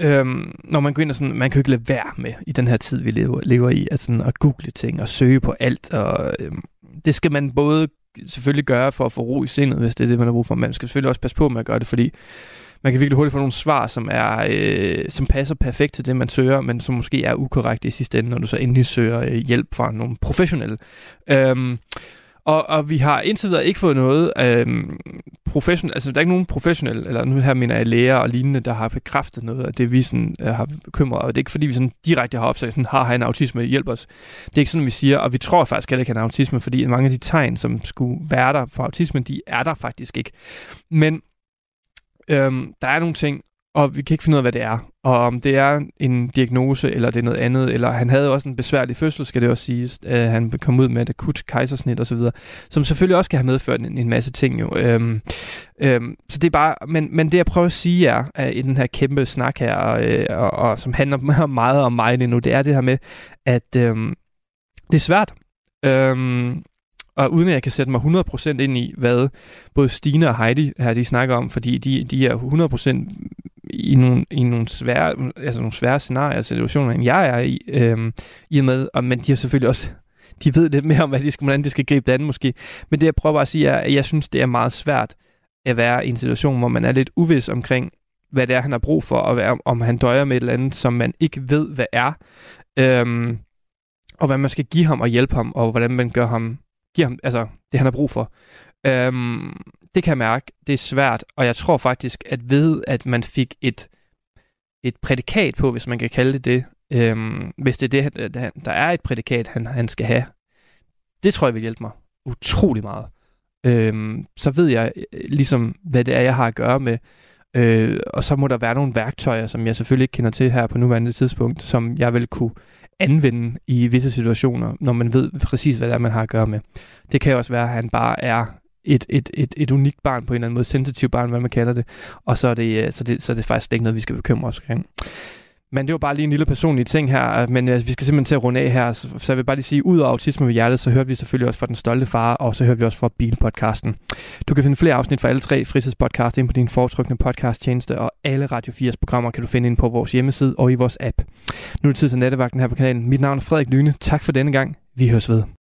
S3: øhm, når man går ind og sådan, man kan jo ikke lade være med i den her tid, vi lever, lever i, at, sådan, at google ting og søge på alt, og øhm, det skal man både selvfølgelig gøre for at få ro i sindet, hvis det er det, man har brug for, men man skal selvfølgelig også passe på med at gøre det, fordi man kan virkelig hurtigt få nogle svar, som er øh, som passer perfekt til det, man søger, men som måske er ukorrekte i sidste ende, når du så endelig søger øh, hjælp fra nogle professionelle. Øhm, og, og vi har indtil videre ikke fået noget øh, professionelt, altså der er ikke nogen professionel, eller nu her mener jeg læger og lignende, der har bekræftet noget af det, vi sådan, øh, har bekymret. Og det er ikke fordi, vi sådan direkte har opsagt, sådan, har han autisme, hjælp os. Det er ikke sådan, vi siger, og vi tror faktisk heller ikke, han har autisme, fordi mange af de tegn, som skulle være der for autisme, de er der faktisk ikke. Men øhm, der er nogle ting, og vi kan ikke finde ud af, hvad det er. Og om det er en diagnose, eller det er noget andet, eller han havde også en besværlig fødsel, skal det også siges. Øh, han kom ud med et akut kejsersnit osv., som selvfølgelig også kan have medført en, en masse ting jo. Øhm, øhm, så det er bare, men, men det jeg prøver at sige er, at i den her kæmpe snak her, og, øh, og, og som handler meget om mig lige nu, det er det her med, at øhm, det er svært. Øhm, og uden at jeg kan sætte mig 100% ind i, hvad både Stine og Heidi her de snakker om, fordi de, de er 100% i nogle, i nogle svære, altså nogle svære scenarier og situationer, end jeg er i, øhm, i og med, og, men de har selvfølgelig også de ved lidt mere om, hvad de skal, hvordan de skal gribe det an måske. Men det jeg prøver bare at sige er, at jeg synes, det er meget svært at være i en situation, hvor man er lidt uvis omkring, hvad det er, han har brug for, og hvad, om han døjer med et eller andet, som man ikke ved, hvad er. Øhm, og hvad man skal give ham og hjælpe ham, og hvordan man gør ham, giver ham altså, det, han har brug for. Øhm, det kan jeg mærke, det er svært, og jeg tror faktisk, at ved, at man fik et, et prædikat på, hvis man kan kalde det det, øhm, hvis det er det, der er et prædikat, han, han skal have, det tror jeg vil hjælpe mig utrolig meget. Øhm, så ved jeg øh, ligesom, hvad det er, jeg har at gøre med, Øh, og så må der være nogle værktøjer, som jeg selvfølgelig ikke kender til her på nuværende tidspunkt, som jeg vil kunne anvende i visse situationer, når man ved præcis, hvad det er, man har at gøre med. Det kan også være, at han bare er et, et, et, et unikt barn på en eller anden måde, sensitiv barn, hvad man kalder det, og så er det, øh, så det, så er det faktisk ikke noget, vi skal bekymre os omkring. Men det var bare lige en lille personlig ting her, øh, men altså, vi skal simpelthen til at runde af her, så, så jeg vil bare lige sige, ud af autisme ved hjertet, så hører vi selvfølgelig også fra Den Stolte Far, og så hører vi også fra Bilpodcasten. Du kan finde flere afsnit fra alle tre fritidspodcast ind på din foretrukne podcasttjeneste, og alle Radio 4's programmer kan du finde ind på vores hjemmeside og i vores app. Nu er det tid til nattevagten her på kanalen. Mit navn er Frederik Lyne. Tak for denne gang. Vi høres ved.